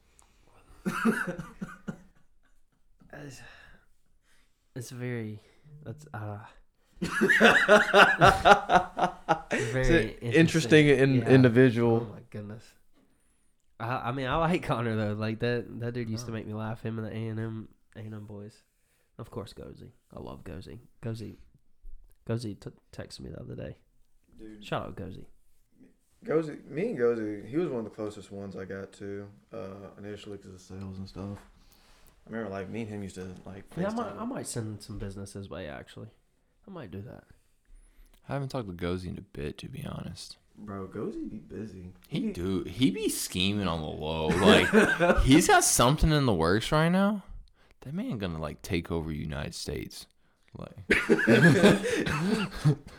it's, it's very. That's uh. very interesting in, Yeah. individual. Oh my goodness. I, I mean, I like Connor though. Like that that dude used to Oh. make me laugh. Him and the A and M A and boys. Of course, Gozy. I love Gozy. Gozy. Gozy t- texted me the other day. Dude, Shout out Gozy. Gozy, me and Gozy, he was one of the closest ones I got to uh, initially because of sales and stuff. I remember like me and him used to like. Yeah, I might, FaceTime. I might send some business his way. Actually, I might do that. I haven't talked to Gozy in a bit, to be honest. Bro, Gozy be busy. He be- do he be scheming on the low. Like he's got something in the works right now. That man gonna like take over United States. Like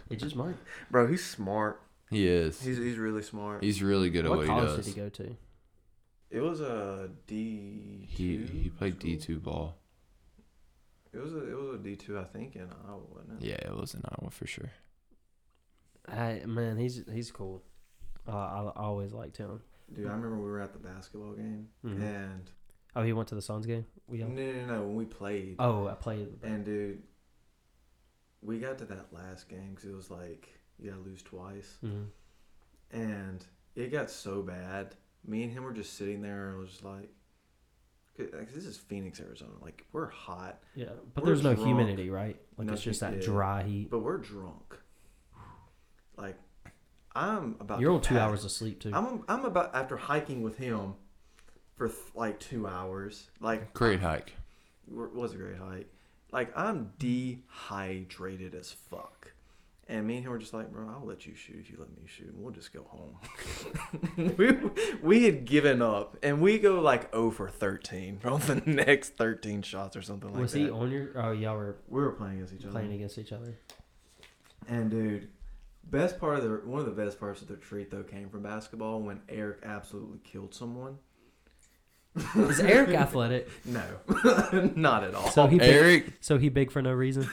He just might. Bro, he's smart. he is. He's he's really smart. He's really good at what what, he college did he go to? It was a D. He he played D two ball. It was a it was a D two, I think, in Iowa, wasn't it? Yeah, it was in Iowa for sure. I, man, he's he's cool. Uh, I, I always liked him. Dude, I remember we were at the basketball game, Mhm. and Oh, he went to the Suns game. We no, no, no, no, when we played, Oh, I played. and dude, we got to that last game because it was like you gotta lose twice, Mhm. and it got so bad. Me and him were just sitting there, and was just like, this is Phoenix, Arizona. Like we're hot, Yeah, but We're there's no humidity, right? Like it's just that yeah. dry heat. but we're drunk. Like I'm about. You're on two hours of sleep too. I'm I'm about after hiking with him for th- like two hours. Like Great hike. it was a great hike. Like I'm dehydrated as fuck. And me and him were just like, bro, I'll let you shoot if you let me shoot. and We'll just go home. we, we had given up, and we go like 0 for 13 from the next 13 shots or something like that. was that. he on your? Oh, y'all were we were playing against each other. playing against each other. And dude, best part of the one of the best parts of the treat though came from basketball when Eric absolutely killed someone. Is Eric athletic? No, not at all. So he big, Eric so he big for no reason.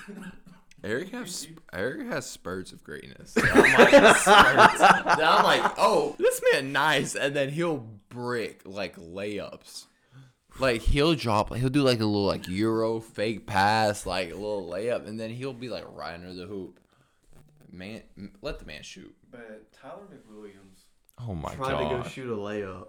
Eric has Eric has spurts of greatness. I'm like, spurts. Then I'm like, oh, this man nice, and then he'll brick like layups. Like he'll drop, he'll do like a little like euro fake pass, like a little layup, and then he'll be like right under the hoop. Man, let the man shoot. But Tyler McWilliams Oh my tried to go shoot a layup,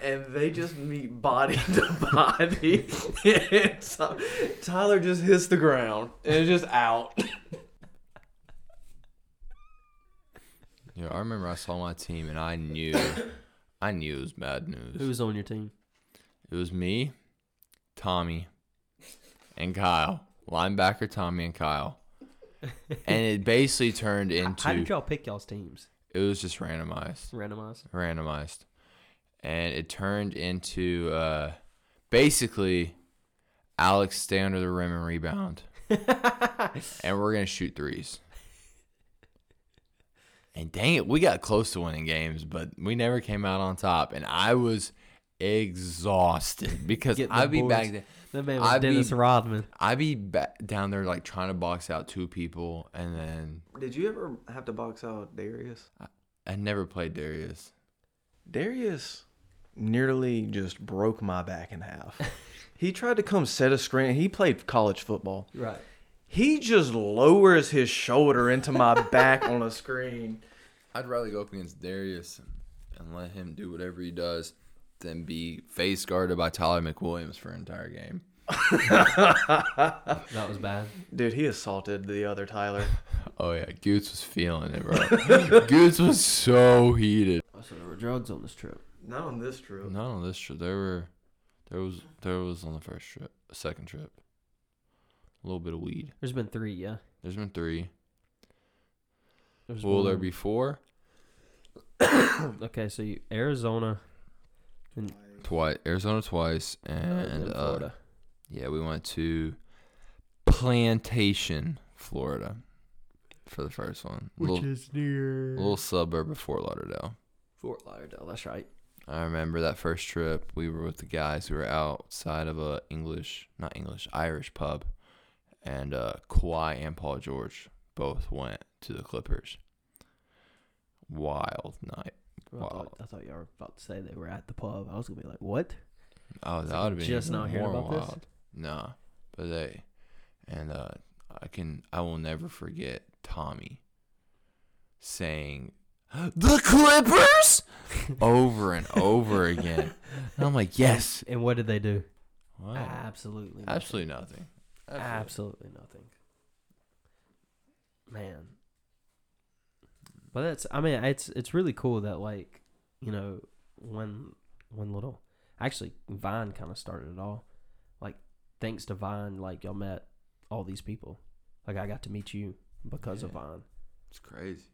and they just meet body to body. and so- Tyler just hits the ground and it's just out. Yeah, I remember I saw my team and I knew, I knew it was bad news. Who was on your team? It was me, Tommy, and Kyle. Linebacker Tommy and Kyle. and it basically turned into How did y'all pick y'all's teams? it was just randomized. Randomized. Randomized. And it turned into uh basically Alex stay under the rim and rebound. and we're gonna shoot threes. And dang it, we got close to winning games, but we never came out on top. And I was exhausted because I'd the be back there. That man was I'd be- Dennis Rodman. I'd be ba- down there like trying to box out two people, and then Did you ever have to box out Darius? I never played Darius. Darius nearly just broke my back in half. he tried to come set a screen. He played college football. Right. He just lowers his shoulder into my back on a screen. I'd rather go up against Darius and let him do whatever he does than be face guarded by Tyler McWilliams for an entire game. That was bad. Dude, he assaulted the other Tyler. Oh yeah, Goots was feeling it, bro. Goots was so heated. So there were drugs on this trip. Not on this trip. Not on this trip. There were, there was, there was on the first trip, second trip. A little bit of weed. There's been three, yeah. There's been three. There's Will there be four? Okay, so you, Arizona Twice. Arizona twice, and and uh, Florida. yeah, we went to Plantation, Florida, for the first one. little, is near a little suburb of Fort Lauderdale. Fort Lauderdale. That's right. I remember that first trip. We were with the guys who were outside of a English, not English, Irish pub, and uh, Kawhi and Paul George both went to the Clippers. Wild night. I Wow. thought, I thought y'all were about to say they were at the pub. I was gonna be like, what? Oh, that would have been just not hearing about this? wild. Nah, but they, and uh, I can, I will never forget Tommy saying, "The Clippers," over and over again. And I'm like, yes. And what did they do? Wow. Absolutely. Nothing. Absolutely nothing. Absolutely. Absolutely nothing. Man. But that's I mean it's it's really cool that like, you know, when when little actually Vine kind of started it all. Like thanks to Vine like y'all met all these people. Like I got to meet you because of Vine. It's crazy.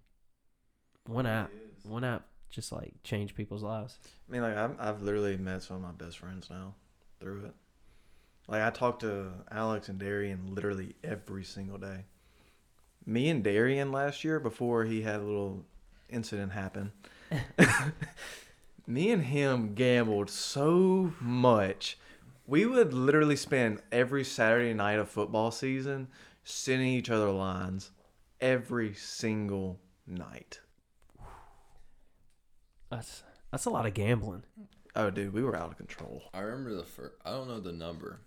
One app, one app just like changed people's lives. I mean, like I've, I've literally met some of my best friends now through it. Like I talk to Alex and Darian literally every single day. Me and Darian last year, before he had a little incident happen, me and him gambled so much. We would literally spend every Saturday night of football season sending each other lines every single night. That's that's a lot of gambling. Oh, dude, we were out of control. I remember the first. I don't know the number,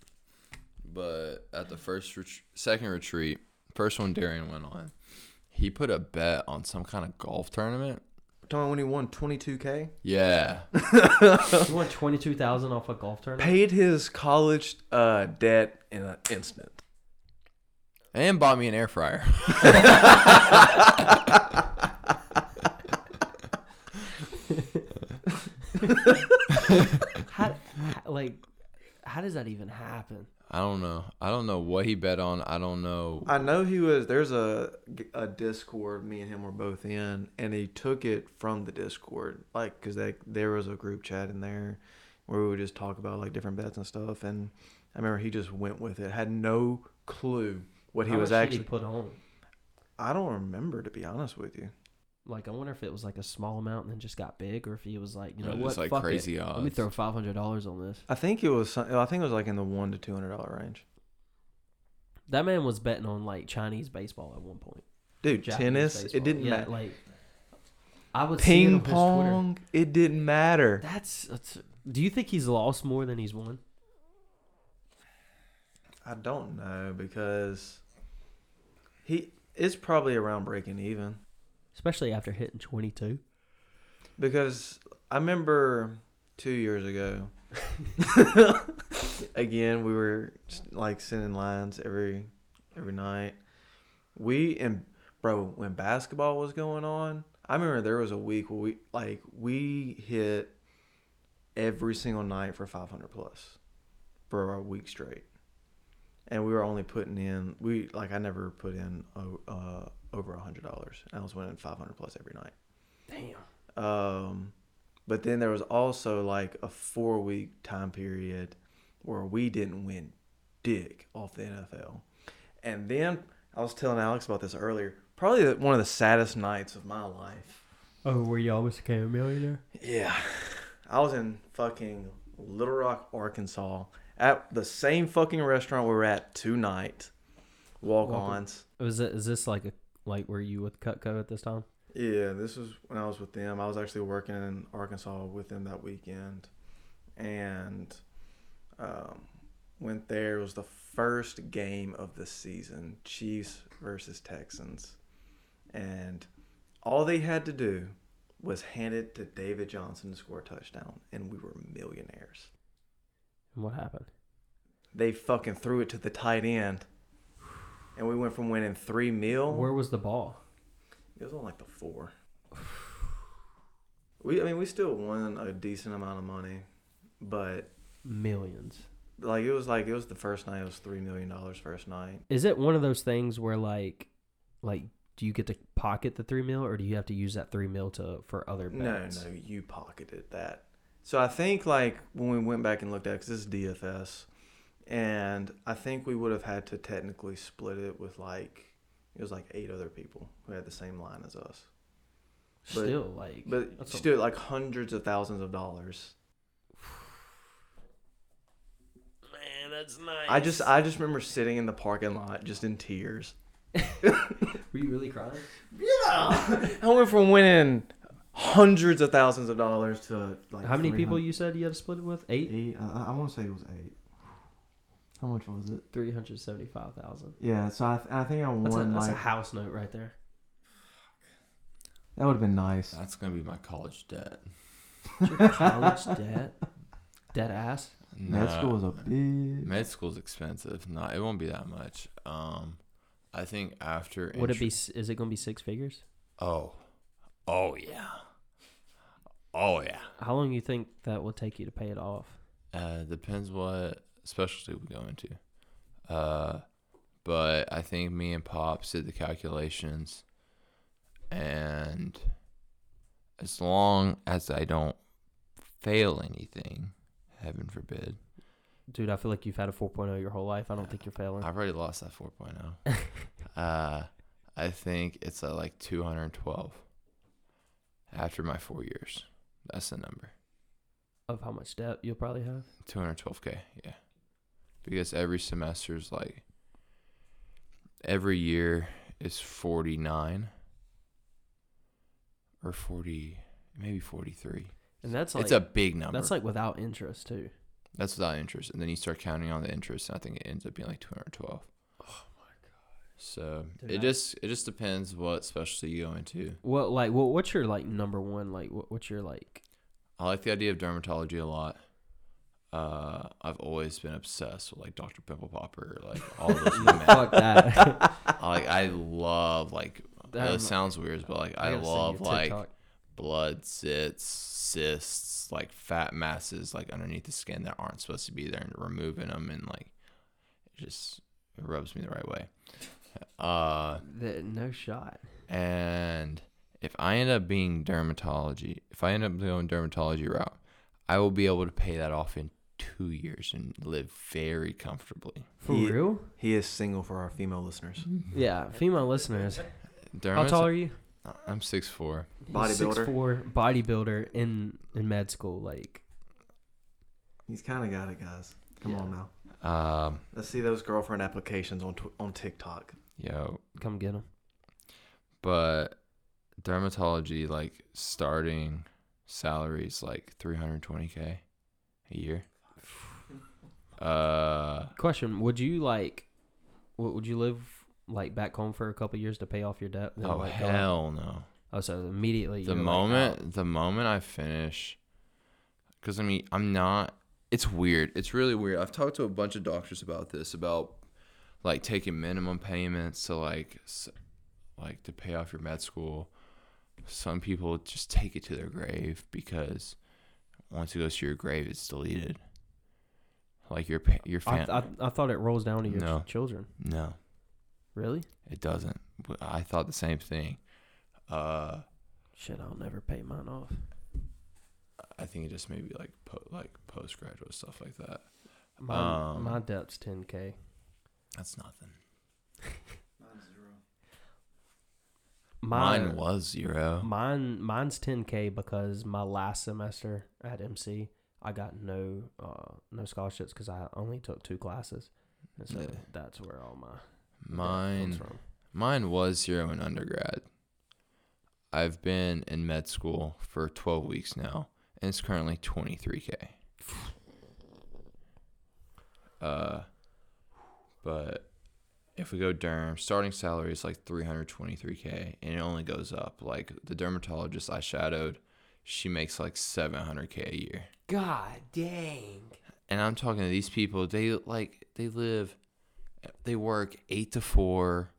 but at the first, ret- second retreat, first one Darian went on, he put a bet on some kind of golf tournament. Talking when he won 22k, Yeah, You won twenty two thousand off a golf tournament? paid his college uh, debt in an instant. and bought me an air fryer. How, how- like how does that even happen? I don't know. I don't know what he bet on. I don't know. I know he was. There's a a Discord. Me and him were both in, and he took it from the Discord, like because they there was a group chat in there where we would just talk about like different bets and stuff. And I remember he just went with it. Had no clue what he How was actually. he put on. I don't remember to be honest with you. Like I wonder if it was like a small amount and then just got big, or if he was like, you know Or what, just, like, Fuck it. crazy Let me odds. throw five hundred dollars on this. I think it was. some- I think it was like in the one to two hundred dollar range. That man was betting on like Chinese baseball at one point. Dude, Japanese tennis. baseball. It didn't yeah, matter. Like I would see it Ping his Twitter. pong. It didn't matter. That's, that's. Do you think he's lost more than he's won? I don't know because he is probably around breaking even. Especially after hitting twenty two. Because I remember two years ago, again we were like sending lines every every night. We and bro, when basketball was going on, I remember there was a week where we like we hit every single night for 500 plus for a week straight, and we were only putting in we like I never put in a, uh, over a hundred dollars. I was winning 500 plus every night. Damn. Um, but then there was also like a four week time period where we didn't win dick off the NFL. And then I was telling Alex about this earlier. Probably the- one of the saddest nights of my life. Oh, where you almost became a millionaire? Yeah. I was in fucking Little Rock, Arkansas at the same fucking restaurant we were at tonight. Walk ons. Was it? Is this like a like were you with Cutco at this time? Yeah, this was when I was with them. I was actually working in Arkansas with them that weekend, and um, went there. It was the first game of the season, Chiefs versus Texans, and all they had to do was hand it to David Johnson to score a touchdown, and we were millionaires. And what happened? They fucking threw it to the tight end, and we went from winning three mil. Where was the ball? It was on like the four. We, I mean, we still won a decent amount of money, but Millions. like it was like it was the first night. It was three million dollars first night. Is it one of those things where like, like, do you get to pocket the three mil, or do you have to use that three mil to for other No, bets? no, you pocketed that. So I think like when we went back and looked at, because this is DFS, and I think we would have had to technically split it with like it was like eight other people who had the same line as us. But- Still, like, But That's a- still, like hundreds of thousands of dollars. man, that's nice. I just, I just remember sitting in the parking lot just in tears. were you really crying? Yeah, I went from winning hundreds of thousands of dollars to like. How many people you said you had to split it with? Eight. Eight. I, I want to say it was eight. How much was it? Three hundred seventy-five thousand. Yeah, so I, I think I That's, a, won that's a house note right there. that would have been nice. That's gonna be my college debt. College debt, Dead ass. Med school was a big. Med school's expensive. No, it won't be that much. Um, I think after Would it be? Is it gonna be six figures? Oh, oh yeah, oh yeah. How long do you think that will take you to pay it off? Uh, depends what specialty we go into. Uh, but I think me and Pops did the calculations, and as long as I don't fail anything, heaven forbid, Dude, I feel like you've had a 4.0 your whole life. I don't think you're failing. I've already lost that 4.0. uh, I think it's at like 212 after my four years. That's the number. Of how much debt you'll probably have. 212k, yeah. Because every semester is like every year is 49 or 40 maybe 43. And that's like it's a big number. that's like without interest too. That's without interest, and then you start counting on the interest, and I think it ends up being like 212. Oh my god. So Dude, it I- just it just depends what specialty you go into. Well, like, what what's your like number one? Like, what, what's your like? I like the idea of dermatology a lot. Uh, I've always been obsessed with like Dr. Pimple Popper, like all those. men. Fuck that. I, like I love like that it sounds weird, but like I, you love like blood zits, cysts, like fat masses like underneath the skin that aren't supposed to be there, and removing them and like it just it rubs me the right way. Uh, The- no shot. and if I end up being dermatology, if I end up going dermatology route, I will be able to pay that off in two years and live very comfortably. For He- real? He is single for our female listeners. Yeah, female listeners. How tall are you? I'm six four. Bodybuilder. Six four bodybuilder in in med school. Like, He's kind of got it, guys. Come Yeah. on now. Um, Let's see those girlfriend applications on tw- on TikTok. yo, come get them. but dermatology like starting salaries like 320k a year. Uh, Question: Would you like? Would would you live like back home for a couple years to pay off your debt? then, oh like, go hell no. Oh, so immediately. the you're, like, moment the moment I finish, because I mean I'm not. It's weird. It's really weird. I've talked to a bunch of doctors about this about like taking minimum payments to like like to pay off your med school. Some people just take it to their grave because once it goes to your grave, it's deleted. Like your pa- your I, fam. I, I thought it rolls down to your No. ch- children. no, Really? it doesn't. But I thought the same thing. Uh, Shit, I'll never pay mine off. I think it just maybe like po- like postgraduate stuff like that. My Um, my debt's ten k. That's nothing. Mine, Mine was zero. Mine mine's 10k because my last semester at MC I got no uh no scholarships because I only took two classes, and so Yeah. that's where all my Mine from. mine was zero in undergrad. I've been in med school for 12 weeks now, and it's currently 23k. Uh, but if we go derm, starting salary is like 323k, and it only goes up. Like the dermatologist I shadowed, she makes like 700k a year. God dang. And I'm talking to these people. They like they live, they work eight to four,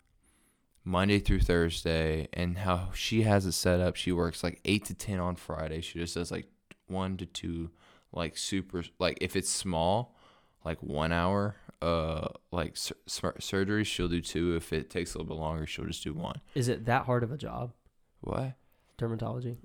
Monday through Thursday, and how she has it set up. She works like eight to ten on Friday. She just does like one to two, like super. Like if it's small, like one hour, uh, like sur- sur- surgery, she'll do two. If it takes a little bit longer, she'll just do one. Is it that hard of a job, What? dermatology?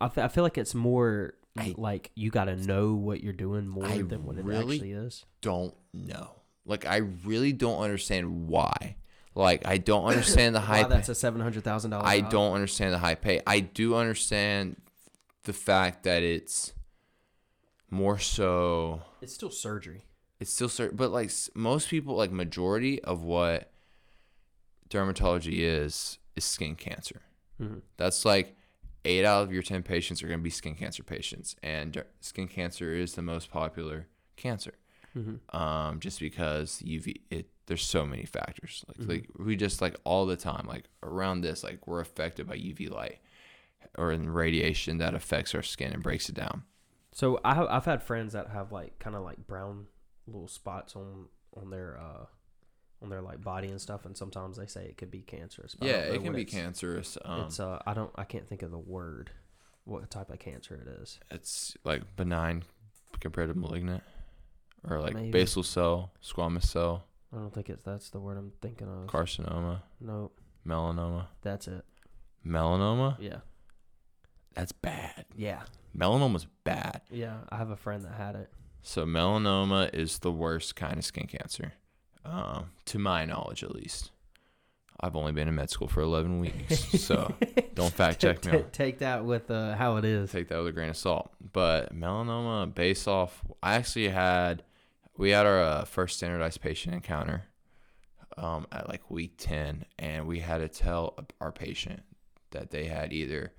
I feel like it's more I- like you got to know what you're doing more I than what it really actually is. Don't know. Like I really don't understand why. Like I don't understand the Wow, hype. that's a seven hundred thousand dollars. I don't understand the high pay. I do understand the fact that it's more so. It's still surgery. It's still certain, but like most people, like majority of what dermatology is is skin cancer. Mhm. That's like eight out of your ten patients are going to be skin cancer patients, and skin cancer is the most popular cancer. Mhm. Um, just because UV, it there's so many factors. Like Mhm. like we just like all the time, like around this, like we're affected by UV light or in radiation that affects our skin and breaks it down. So I have, I've had friends that have like kind of like brown little spots on on their uh on their like body and stuff, and sometimes they say it could be cancerous. but I yeah, don't know it can what be it's- cancerous. Um, it's uh I don't I can't think of the word, what type of cancer it is. it's like benign compared to malignant or like Maybe. basal cell, squamous cell, I don't think it's that's the word I'm thinking of. carcinoma, no, melanoma. that's it. Melanoma? Yeah, That's bad. yeah, Melanoma's bad. yeah. I have a friend that had it. So melanoma is the worst kind of skin cancer, um, to my knowledge at least. I've only been in med school for 11 weeks, so don't fact check me. Ta- Take that with uh, how it is. Take that with a grain of salt. But melanoma, based off, I actually had, we had our uh, first standardized patient encounter um, at like week 10, and we had to tell our patient that they had either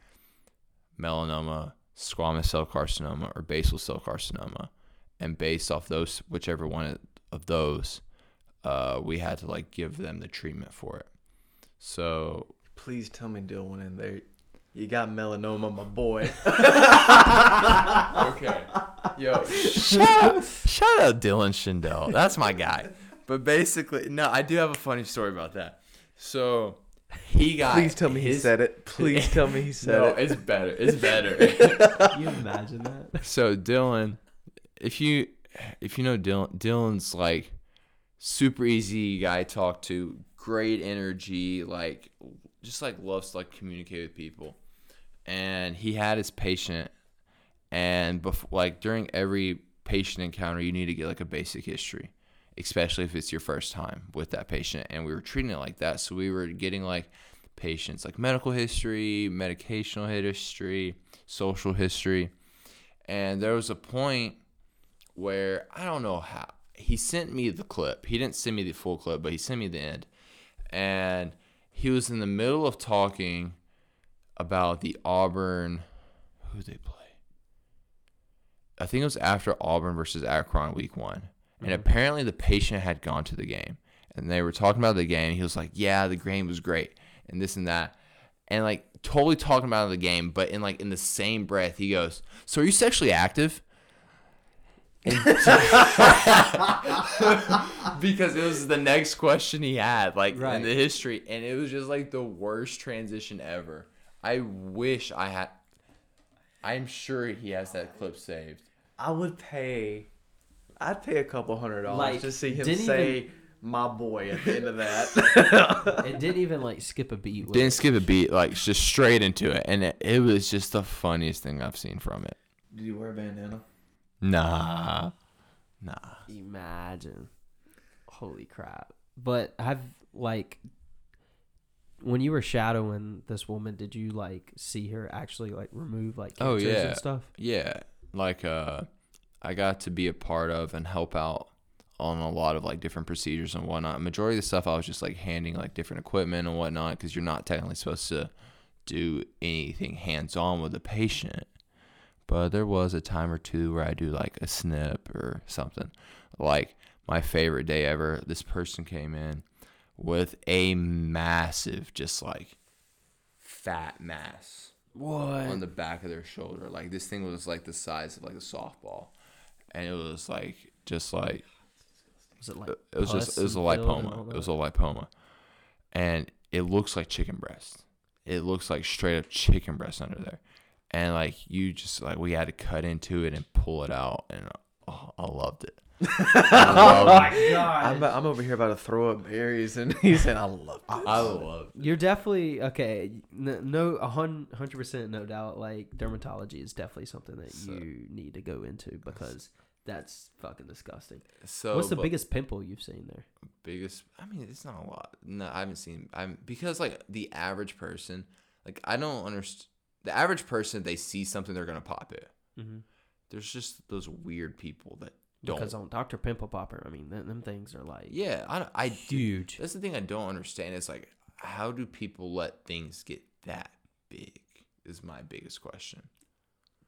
melanoma, squamous cell carcinoma, or basal cell carcinoma. And based off those, whichever one of those, uh, we had to like give them the treatment for it. So Please tell me Dill went in there. You got melanoma, my boy. okay. Yo, shout out, shout out Dylan Schindel. That's my guy. But basically, no, I do have a funny story about that. So he got. Please tell me he said it. Please tell me he said No, it. it's better. It's better. Can you imagine that? so Dylan, if you if you know Dylan, Dylan's like super easy guy to talk to, great energy, like just like loves to like communicate with people. And he had his patient, and before like during every patient encounter, you need to get like a basic history, especially if it's your first time with that patient. And we were treating it like that, so we were getting like patients like medical history, medicational history, social history. And there was a point where I don't know how he sent me the clip. He didn't send me the full clip, but he sent me the end. And he was in the middle of talking about the Auburn who they play. I think it was after Auburn versus Akron week 1. And mm-hmm. apparently the patient had gone to the game. And they were talking about the game. He was like, "Yeah, the game was great." And this and that. And like totally talking about the game, but in like in the same breath, he goes, "So are you sexually active?" And- because it was the next question he had, like Right. in the history, and it was just like the worst transition ever. I wish I had. I'm sure he has that clip saved. I would pay. I'd pay a couple hundred dollars Like, to see him say even- "my boy" at the end of that. It didn't even like skip a beat. Didn't it. skip a beat, like just straight into it, and it, it was just the funniest thing I've seen from it. Did you wear a bandana? Nah, nah. Imagine. Holy crap. But I've like when you were shadowing this woman, did you like see her actually like remove like Oh, yeah. and stuff? Yeah, like uh, I got to be a part of and help out on a lot of like different procedures and whatnot. Majority of the stuff I was just like handing like different equipment and whatnot because you're not technically supposed to do anything hands on with the patient. But there was a time or two where I do like a snip or something. Like my favorite day ever, this person came in with a massive, just like fat mass What? on the back of their shoulder. Like this thing was like the size of like a softball, and it was like just like was it like it was just it was a and filled and all lipoma. It was a lipoma, and it looks like chicken breast. It looks like straight up chicken breast under there, and like you just like we had to cut into it and pull it out, and oh, I loved it. I loved oh it. I'm, I'm over here about to throw up berries, and he said, "I love this." I loved it. You're definitely okay. n- No, a hun- hundred percent, no doubt. Like dermatology is definitely something that So- you need to go into because that's fucking disgusting. So What's the but biggest pimple you've seen there? biggest? I mean, it's not a lot. No, I haven't seen. I'm because like the average person, like I don't understand. The average person, they see something, they're gonna pop it. Mm-hmm. There's just those weird people that don't. Because on Doctor Pimple Popper, I mean, them, them things are like yeah, I, don't- I huge. That's the thing I don't understand. Is like, how do people let things get that big? Is my biggest question.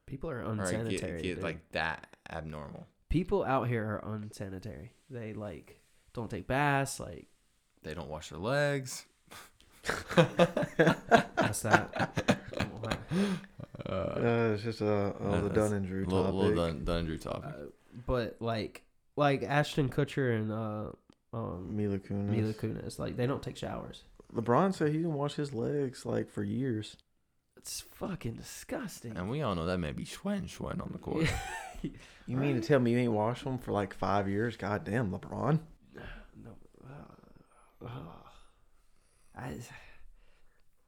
People are unsanitary. get, get like that abnormal. people out here are unsanitary. They like don't take baths. Like They don't wash their legs. what's that? What? Uh, it's just uh, oh, No, the that's Dunn and Drew Little, topic. little Dun, Dundrew topic. Uh, but like like Ashton Kutcher and uh um Mila Kunis. Mila Kunis, like they don't take showers. LeBron said he didn't wash his legs like for years. It's fucking disgusting. and we all know that may be sweating, sweating on the court. You mean to tell me you ain't washed them for like five years? Goddamn, LeBron. no, uh, uh, I,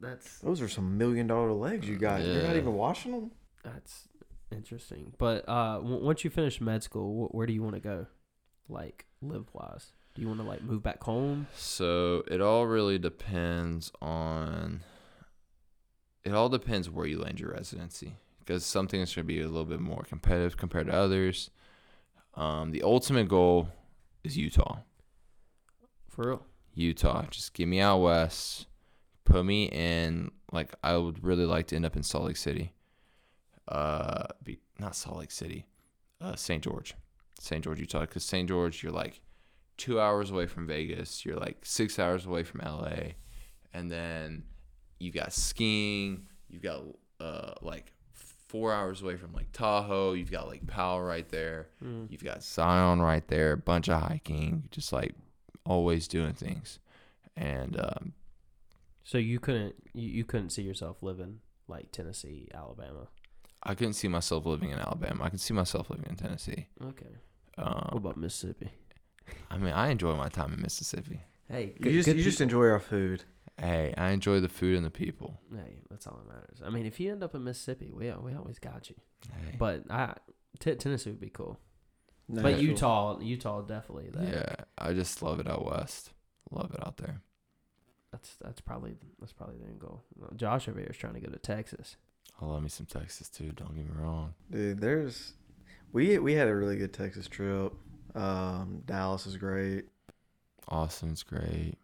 that's Those are some million dollar legs you got. You're not even washing them. that's interesting. But uh, w- once you finish med school, wh- where do you want to go? Like live wise, do you want to like move back home? So it all really depends on. It all depends where you land your residency, because some things should be a little bit more competitive compared to others. Um, the ultimate goal is Utah. For real? Utah. Just get me out west. Put me in like I would really like to end up in Salt Lake City. Uh, be not Salt Lake City, uh, St. George, St. George, Utah. Because St. George, you're like two hours away from Vegas. You're like six hours away from LA, and then you've got skiing. You've got uh like four hours away from like Tahoe. You've got Lake Powell right there. Mm. You've got Zion right there, a bunch of hiking, just like always doing things. And um, So you couldn't you, you couldn't see yourself living like Tennessee, Alabama. I couldn't see myself living in Alabama. I could see myself living in Tennessee. Okay. What Um, about Mississippi? I mean, I enjoy my time in Mississippi. Hey, You just you just enjoy our food. Hey, I enjoy the food and the people. Hey, that's all that matters. I mean, if you end up in Mississippi, we we always got you. Hey. But I t- Tennessee would be cool. No, but that's Utah, Utah definitely. That, yeah, I just love it out west. Love it out there. That's that's probably that's probably the end goal. Well, Josh over here is trying to go to Texas. I love me some Texas too. Don't get me wrong. Dude, there's we we had a really good Texas trip. Um, Dallas is great. Austin's great.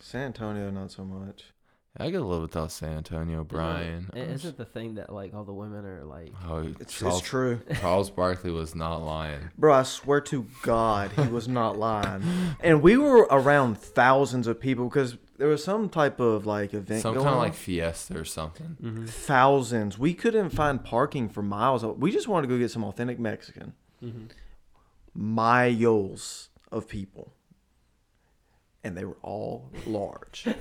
San Antonio, not so much. I get a little bit out San Antonio, Brian. I- Isn't it the thing that like all the women are like? Oh, It's, Charles, it's true, Charles Barkley was not lying. bro. I swear to God, he was not lying. And we were around thousands of people because there was some type of like event Some going kind of on. like fiesta or something. Mm-hmm. thousands. We couldn't find parking for miles. We just wanted to go get some authentic Mexican. Mm-hmm. Miles of people. And they were all large.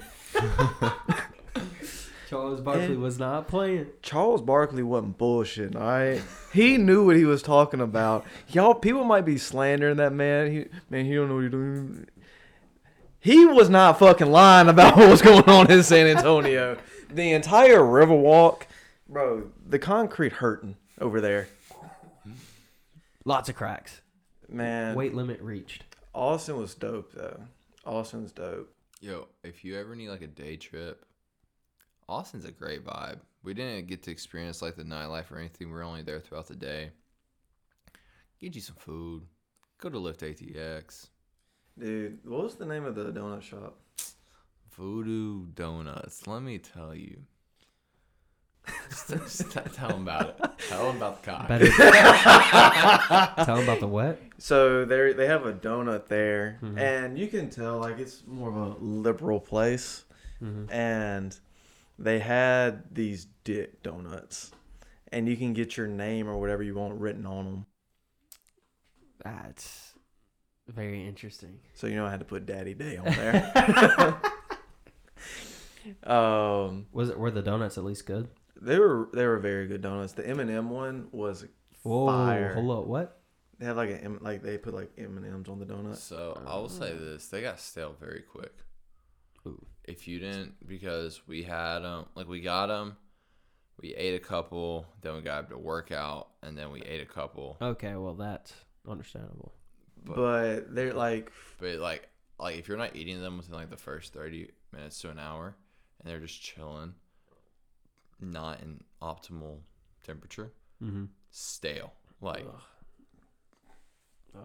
Charles Barkley was not playing. Charles Barkley wasn't bullshitting, all right? He knew what he was talking about. Y'all, people might be slandering that man. He, man, he don't know what he's doing. He was not fucking lying about what was going on in San Antonio. The entire Riverwalk, bro, the concrete hurting over there. Lots of cracks. Man, Weight limit reached. Austin was dope though. Austin's dope. Yo, if you ever need like a day trip, Austin's a great vibe. We didn't get to experience like the nightlife or anything. We are only there throughout the day. Get you some food. Go to Lift ATX. Dude, what was the name of the donut shop? Voodoo Donuts. Let me tell you. Just t- tell him about it. Tell him about the cock. Better tell them about the what? So they they have a donut there, Mhm. and you can tell like it's more of a liberal place, Mm-hmm. and they had these dick donuts, and you can get your name or whatever you want written on them. That's very interesting. So you know I had to put Daddy Day on there. um, Was it were the donuts at least good? They were they were very good donuts. The M and M one was Whoa, fire. hold up, what? They had like a M- like they put like M and M's on the donut. So I will say this: they got stale very quick. Ooh. If you didn't, because we had them, like we got them, we ate a couple, then we got to work out, and then we ate a couple. Okay, well that's understandable. But, But they're like but like, like if you're not eating them within like the first thirty minutes to an hour, and they're just chilling, not in optimal temperature, Mm-hmm. stale. Like ugh.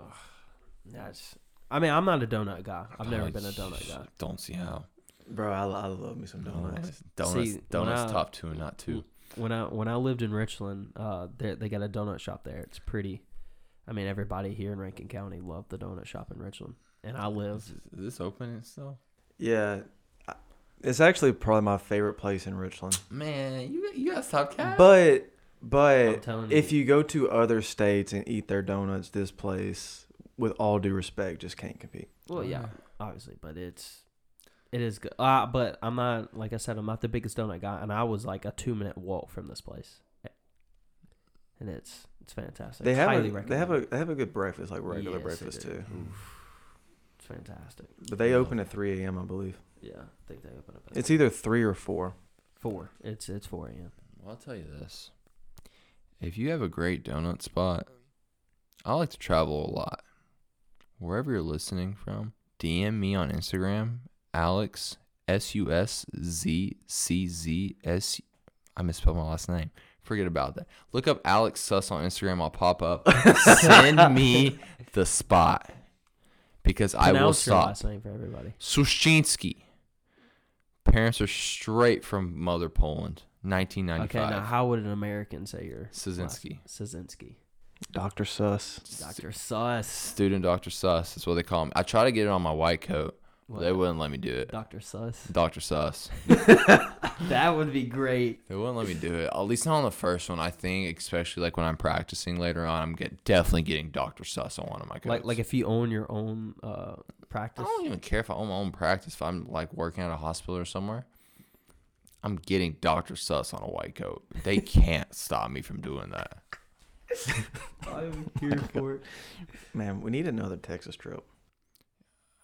That's. I mean, I'm not a donut guy. I've never been a donut guy. Don't see how. Bro, I, I love me some donuts. Donuts, See, when donuts I- top two and not two. When I when I lived in Richland, uh, they they got a donut shop there. It's pretty. I mean, everybody here in Rankin County loved the donut shop in Richland, and I live. Is, is this open still? Yeah, I- it's actually probably my favorite place in Richland. Man, you you gotta stop cat. But but telling if you go to other states and eat their donuts, this place, with all due respect, just can't compete. Well, yeah, obviously, but it's it is good. Uh, but I'm not like I said, I'm not the biggest donut guy, and I was like a two minute walk from this place, and it's it's fantastic. They have Highly a, they have a they have a good breakfast, like regular Yes, breakfast too. It's fantastic. But they open at 3 a.m. I believe. Yeah, I think they open up at It's either three or four. four. It's it's four a.m. Well, I'll tell you this: if you have a great donut spot, I like to travel a lot. Wherever you're listening from, DM me on Instagram, Alex S U S Z C Z S. I misspelled my last name. Forget about that. Look up Alex Suss on Instagram. I'll pop up. Send me the spot because I will Pronounce your stop. last name for everybody. Suszczynski. Parents are straight from Mother Poland, 1995. Okay, now how would an American say your Szynski. last- Szynski. Dr. Sus. Doctor Sus. Student Dr. Sus. That's what they call him. I try to get it on my white coat, but they wouldn't let me do it. Doctor Sus. Dr. Sus. That would be great. They wouldn't let me do it. At least not on the first one. I think, especially like when I'm practicing later on, I'm get definitely getting Dr. Sus on one of my coats. Like like if you own your own uh practice. I don't even care if I own my own practice. If I'm like working at a hospital or somewhere, I'm getting Dr. Sus on a white coat. They can't stop me from doing that. I'm here for it. Man, we need another Texas trip.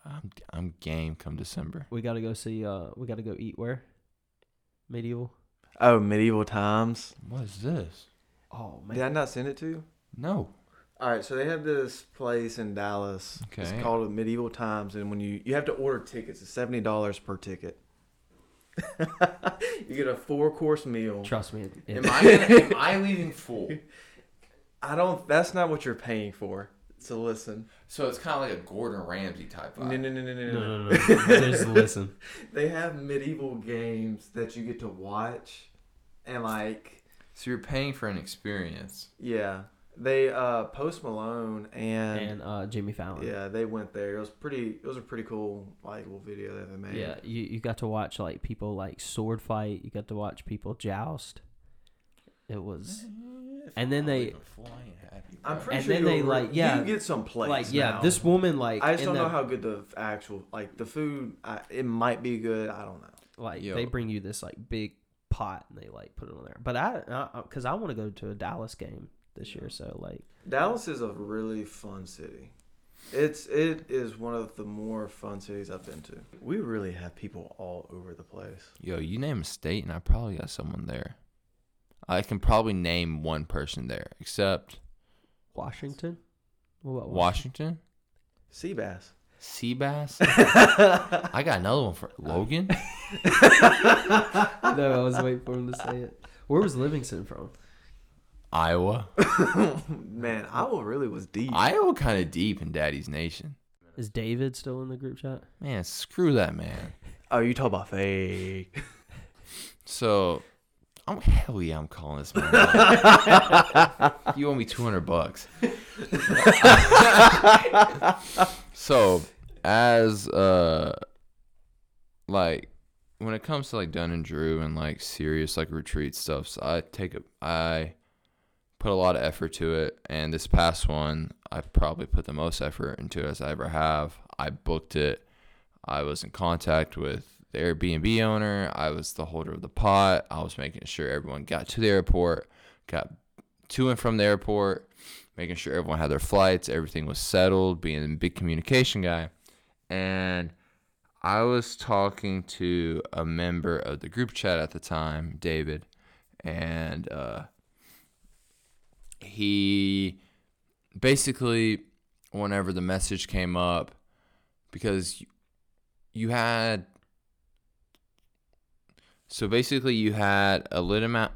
I'm I'm game come December. We gotta go see. Uh, we gotta go eat where? Medieval. Oh, medieval times. What is this? Oh man. Did I not send it to you? No. All right, so they have this place in Dallas. Okay. It's called Medieval Times, and when you you have to order tickets, it's seventy dollars per ticket. you get a four course meal. Trust me. it- it- Am I, am I leaving full? I don't. That's not what you're paying for. So listen. So it's kind of like a Gordon Ramsay type No, vibe. no, no, no, no, no, no. no, no. Just listen. They have medieval games that you get to watch, and like, So you're paying for an experience. yeah, they uh Post Malone and, And uh, Jimmy Fallon. yeah, they went there. It was pretty. It was a pretty cool like little video that they made. Yeah, you, you got to watch like people like sword fight. You got to watch people joust. It was And then they- I'm pretty And sure then they, you'll- like, yeah, you get some place. like yeah, now. this woman like I just in don't know how good the actual like the food. I, it might be good. I don't know. like Yo. they bring you this like big pot and they like put it on there. But I because I want to go to a Dallas game this year, so like Dallas is a really fun city. It's it is one of the more fun cities I've been to. We really have people all over the place. Yo, you name a state, and I probably got someone there. I can probably name one person there, except Washington. What about Washington, Seabass. Seabass. I got another one for Logan. no, I was waiting for him to say it. Where was Livingston from? Iowa. Man, Iowa really was deep. Iowa kind of deep in Daddy's Nation. Is David still in the group chat? Man, screw that man. oh, you talk about fake. So, I'm hell yeah, I'm calling this man. you owe me 200 bucks. so, as uh, like when it comes to like Dunn and Drew and like serious like retreat stuff, so I take a I put a lot of effort to it, and this past one I probably put the most effort into it as I ever have. I booked it. I was in contact with the Airbnb owner. I was the holder of the pot. I was making sure everyone got to the airport, got to and from the airport, making sure everyone had their flights, everything was settled, being a big communication guy. And I was talking to a member of the group chat at the time, David, and uh, he basically, whenever the message came up, because you, you had so basically you had a lit amount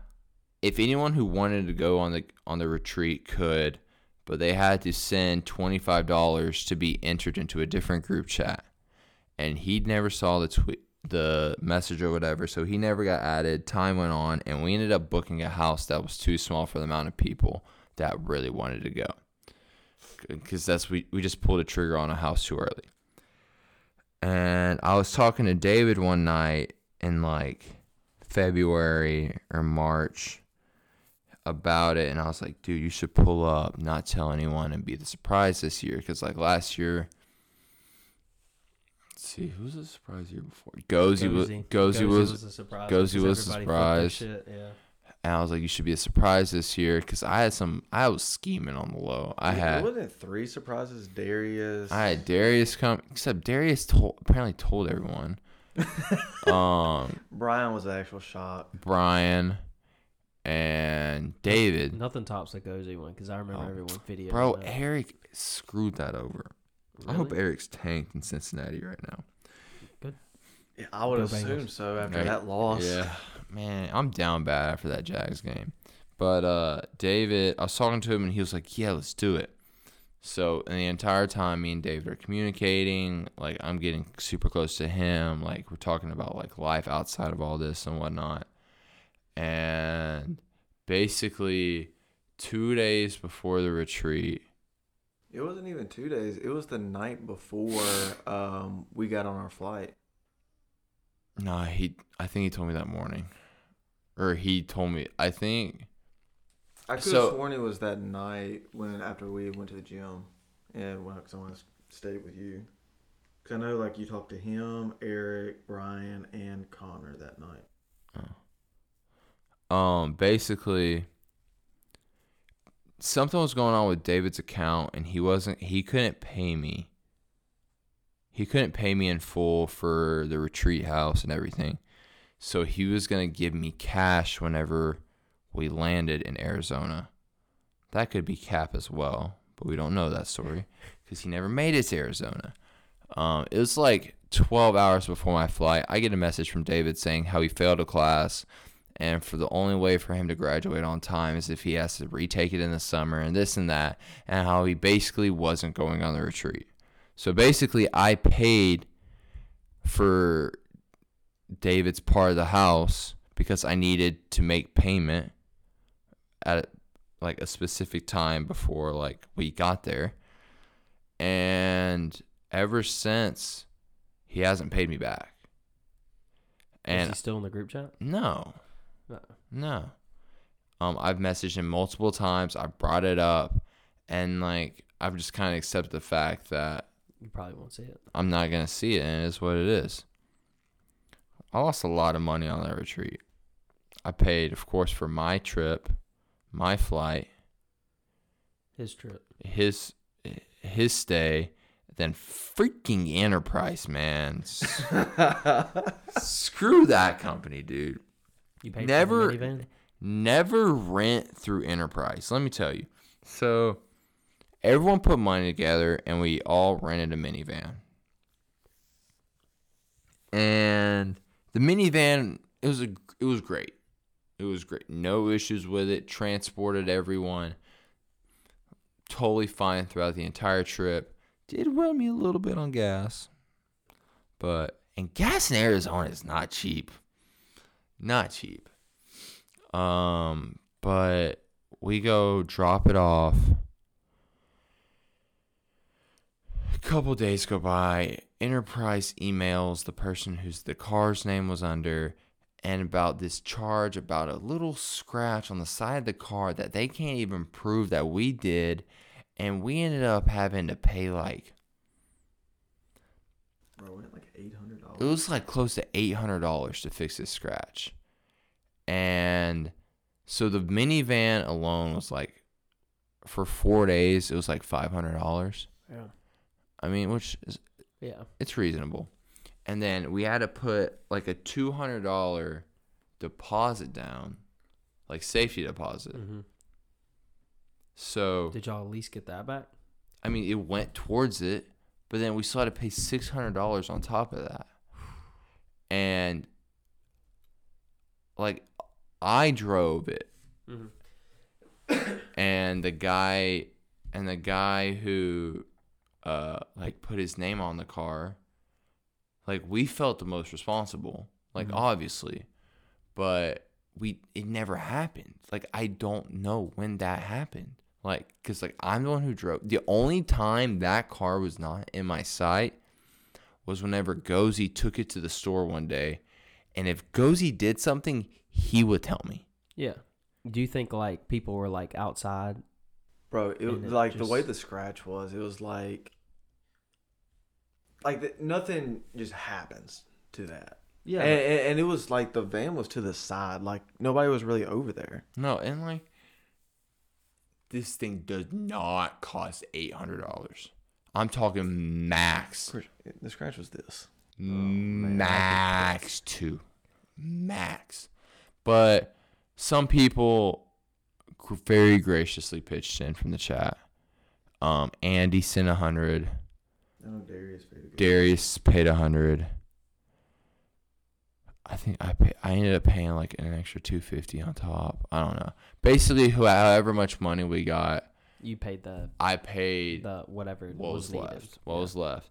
if anyone who wanted to go on the on the retreat could but they had to send $25 to be entered into a different group chat. And he never saw the tweet the message or whatever so he never got added. Time went on and we ended up booking a house that was too small for the amount of people that really wanted to go. Because that's we, we just pulled a trigger on a house too early. And i was talking to david one night and like february or march about it and i was like dude you should pull up not tell anyone and be the surprise this year because like last year let's see who was the surprise year before gozy was gozy was a surprise. Gozy was a surprise. shit, Yeah. and I was like, you should be a surprise this year because I had some. I was scheming on the low. I had Wasn't it three surprises? Darius. I had Darius come, except Darius told apparently told everyone. um, Brian was the actual shock. Brian and David, Nothing tops the Gozy one because I remember Oh, everyone video. bro. Eric screwed that over. I hope Eric's tanked in Cincinnati right now. Good. Yeah, I would Go assume Bengals. so after Right. that loss. Yeah, man, I'm down bad after that Jags game. But uh, David, I was talking to him and he was like, "Yeah, let's do it." So, the entire time, me and David are communicating. Like, I'm getting super close to him. Like, we're talking about like life outside of all this and whatnot. And basically, two days before the retreat, It wasn't even two days. It was the night before um, we got on our flight. nah, he, I think he told me that morning, or he told me. I think I could So- have sworn it was that night when after we went to the gym and when someone stayed with you. Cause I know like you talked to him, Eric, Brian, and Connor that night. Oh. um basically something was going on with David's account and he wasn't he couldn't pay me. He couldn't pay me in full for the retreat house and everything. So he was going to give me cash whenever we landed in Arizona. That could be cap as well, but we don't know that story because he never made it to Arizona. Um, it was like 12 hours before my flight. I get a message from David saying how he failed a class and for the only way for him to graduate on time is if he has to retake it in the summer and this and that and how he basically wasn't going on the retreat so basically i paid for david's part of the house because i needed to make payment at like a specific time before like we got there and ever since he hasn't paid me back Is and he still in the group chat? no No. no. Um, I've messaged him multiple times. I brought it up, and like I've just kind of accepted the fact that You probably won't see it. I'm not gonna see it, and it is what it is. I lost a lot of money on that retreat. I paid, of course, for my trip, my flight, His trip. his his stay, then freaking Enterprise, man. Screw that company, dude. You paid Never- never rent through enterprise let me tell you so everyone put money together and we all rented a minivan and the minivan it was a it was great it was great. No issues with it. Transported everyone. Totally fine throughout the entire trip. Did run me a little bit on gas. But and gas in arizona is not cheap. Not cheap. Um, but we go drop it off. A couple days go by. Enterprise emails the person whose the car's name was under and about this charge about a little scratch on the side of the car that they can't even prove that we did and we ended up having to pay like Bro, went like eight hundred dollars. it was like close to eight hundred dollars to fix this scratch, and so the minivan alone was like for four days it was like five hundred dollars. Yeah. I mean, which is Yeah. it's reasonable, and then we had to put like a two hundred dollar deposit down, like safety deposit. hmm So Did y'all at least get that back? I mean, it went towards it, but then we still had to pay six hundred dollars on top of that. And like, I drove it, Mm-hmm. and the guy, and the guy who, uh, like put his name on the car, like we felt the most responsible, like Mhm. obviously, but we it never happened. Like I don't know when that happened. Like, cause like I'm the one who drove. The only time that car was not in my sight was whenever Gozi took it to the store one day, and if Gozi did something, he would tell me. Yeah. Do you think like people were like outside? Bro, it, was it like the way the scratch was, it was like like the, nothing just happens to that. Yeah. And, and, and it was like the van was to the side, like nobody was really over there. No, and like this thing does not cost eight hundred dollars. I'm talking max, The scratch was this. max two, max. But some people very graciously pitched in from the chat. Um, Andy sent a hundred. I know Darius paid a. Darius paid a hundred. I think I pay, I ended up paying like an extra two fifty on top. I don't know. Basically, who- however much money we got, you paid the I paid the whatever what was, was, needed. left. What Yeah. was left,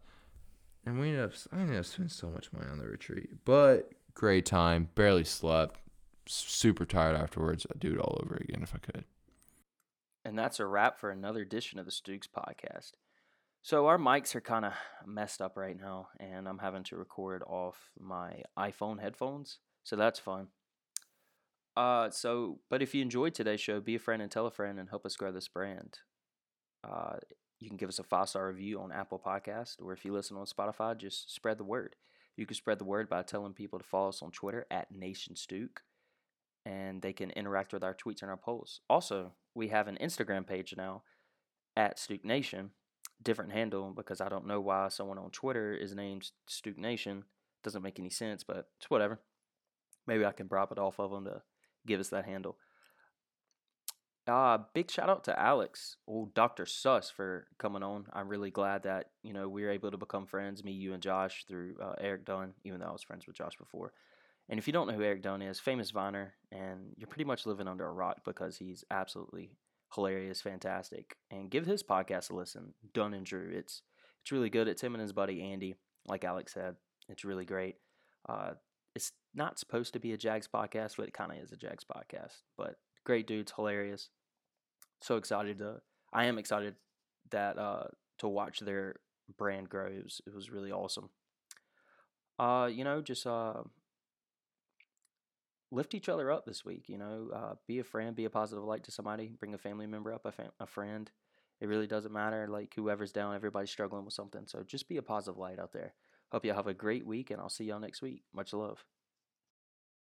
and we ended up. I ended up spending so much money on the retreat, but great time. Barely slept. Super tired afterwards. I'd do it all over again if I could. And that's a wrap for another edition of the Stooks podcast. So our mics are kind of messed up right now, and I'm having to record off my iPhone headphones. So that's fun. Uh, so, but if you enjoyed today's show, be a friend and tell a friend and help us grow this brand. Uh, you can give us a five star review on Apple Podcast, or if you listen on Spotify, just spread the word. You can spread the word by telling people to follow us on Twitter at Nation Stook, and they can interact with our tweets and our polls. Also, we have an Instagram page now at Stook Nation, different handle because I don't know why someone on Twitter is named Stook Nation. Doesn't make any sense, but it's whatever. Maybe I can bribe it off of them to give us that handle. Uh, big shout out to Alex, old Dr. Suss, for coming on. I'm really glad that, you know, we were able to become friends, me, you, and Josh, through uh, Eric Dunn, even though I was friends with Josh before. And if you don't know who Eric Dunn is, famous Viner, and you're pretty much living under a rock because he's absolutely hilarious, fantastic. And give his podcast a listen, Dunn and Drew. It's it's really good. It's him and his buddy Andy, like Alex said. It's really great. Uh, it's not supposed to be a Jags podcast, but it kind of is a Jags podcast. But great dudes, hilarious. So excited to. I am excited that uh, to watch their brand grow. It was, it was really awesome. Uh, you know, just uh, lift each other up this week. You know, uh, be a friend, be a positive light to somebody, bring a family member up, a, fam- a friend. It really doesn't matter. Like whoever's down, everybody's struggling with something. So just be a positive light out there. Hope you have a great week, and I'll see y'all next week. Much love.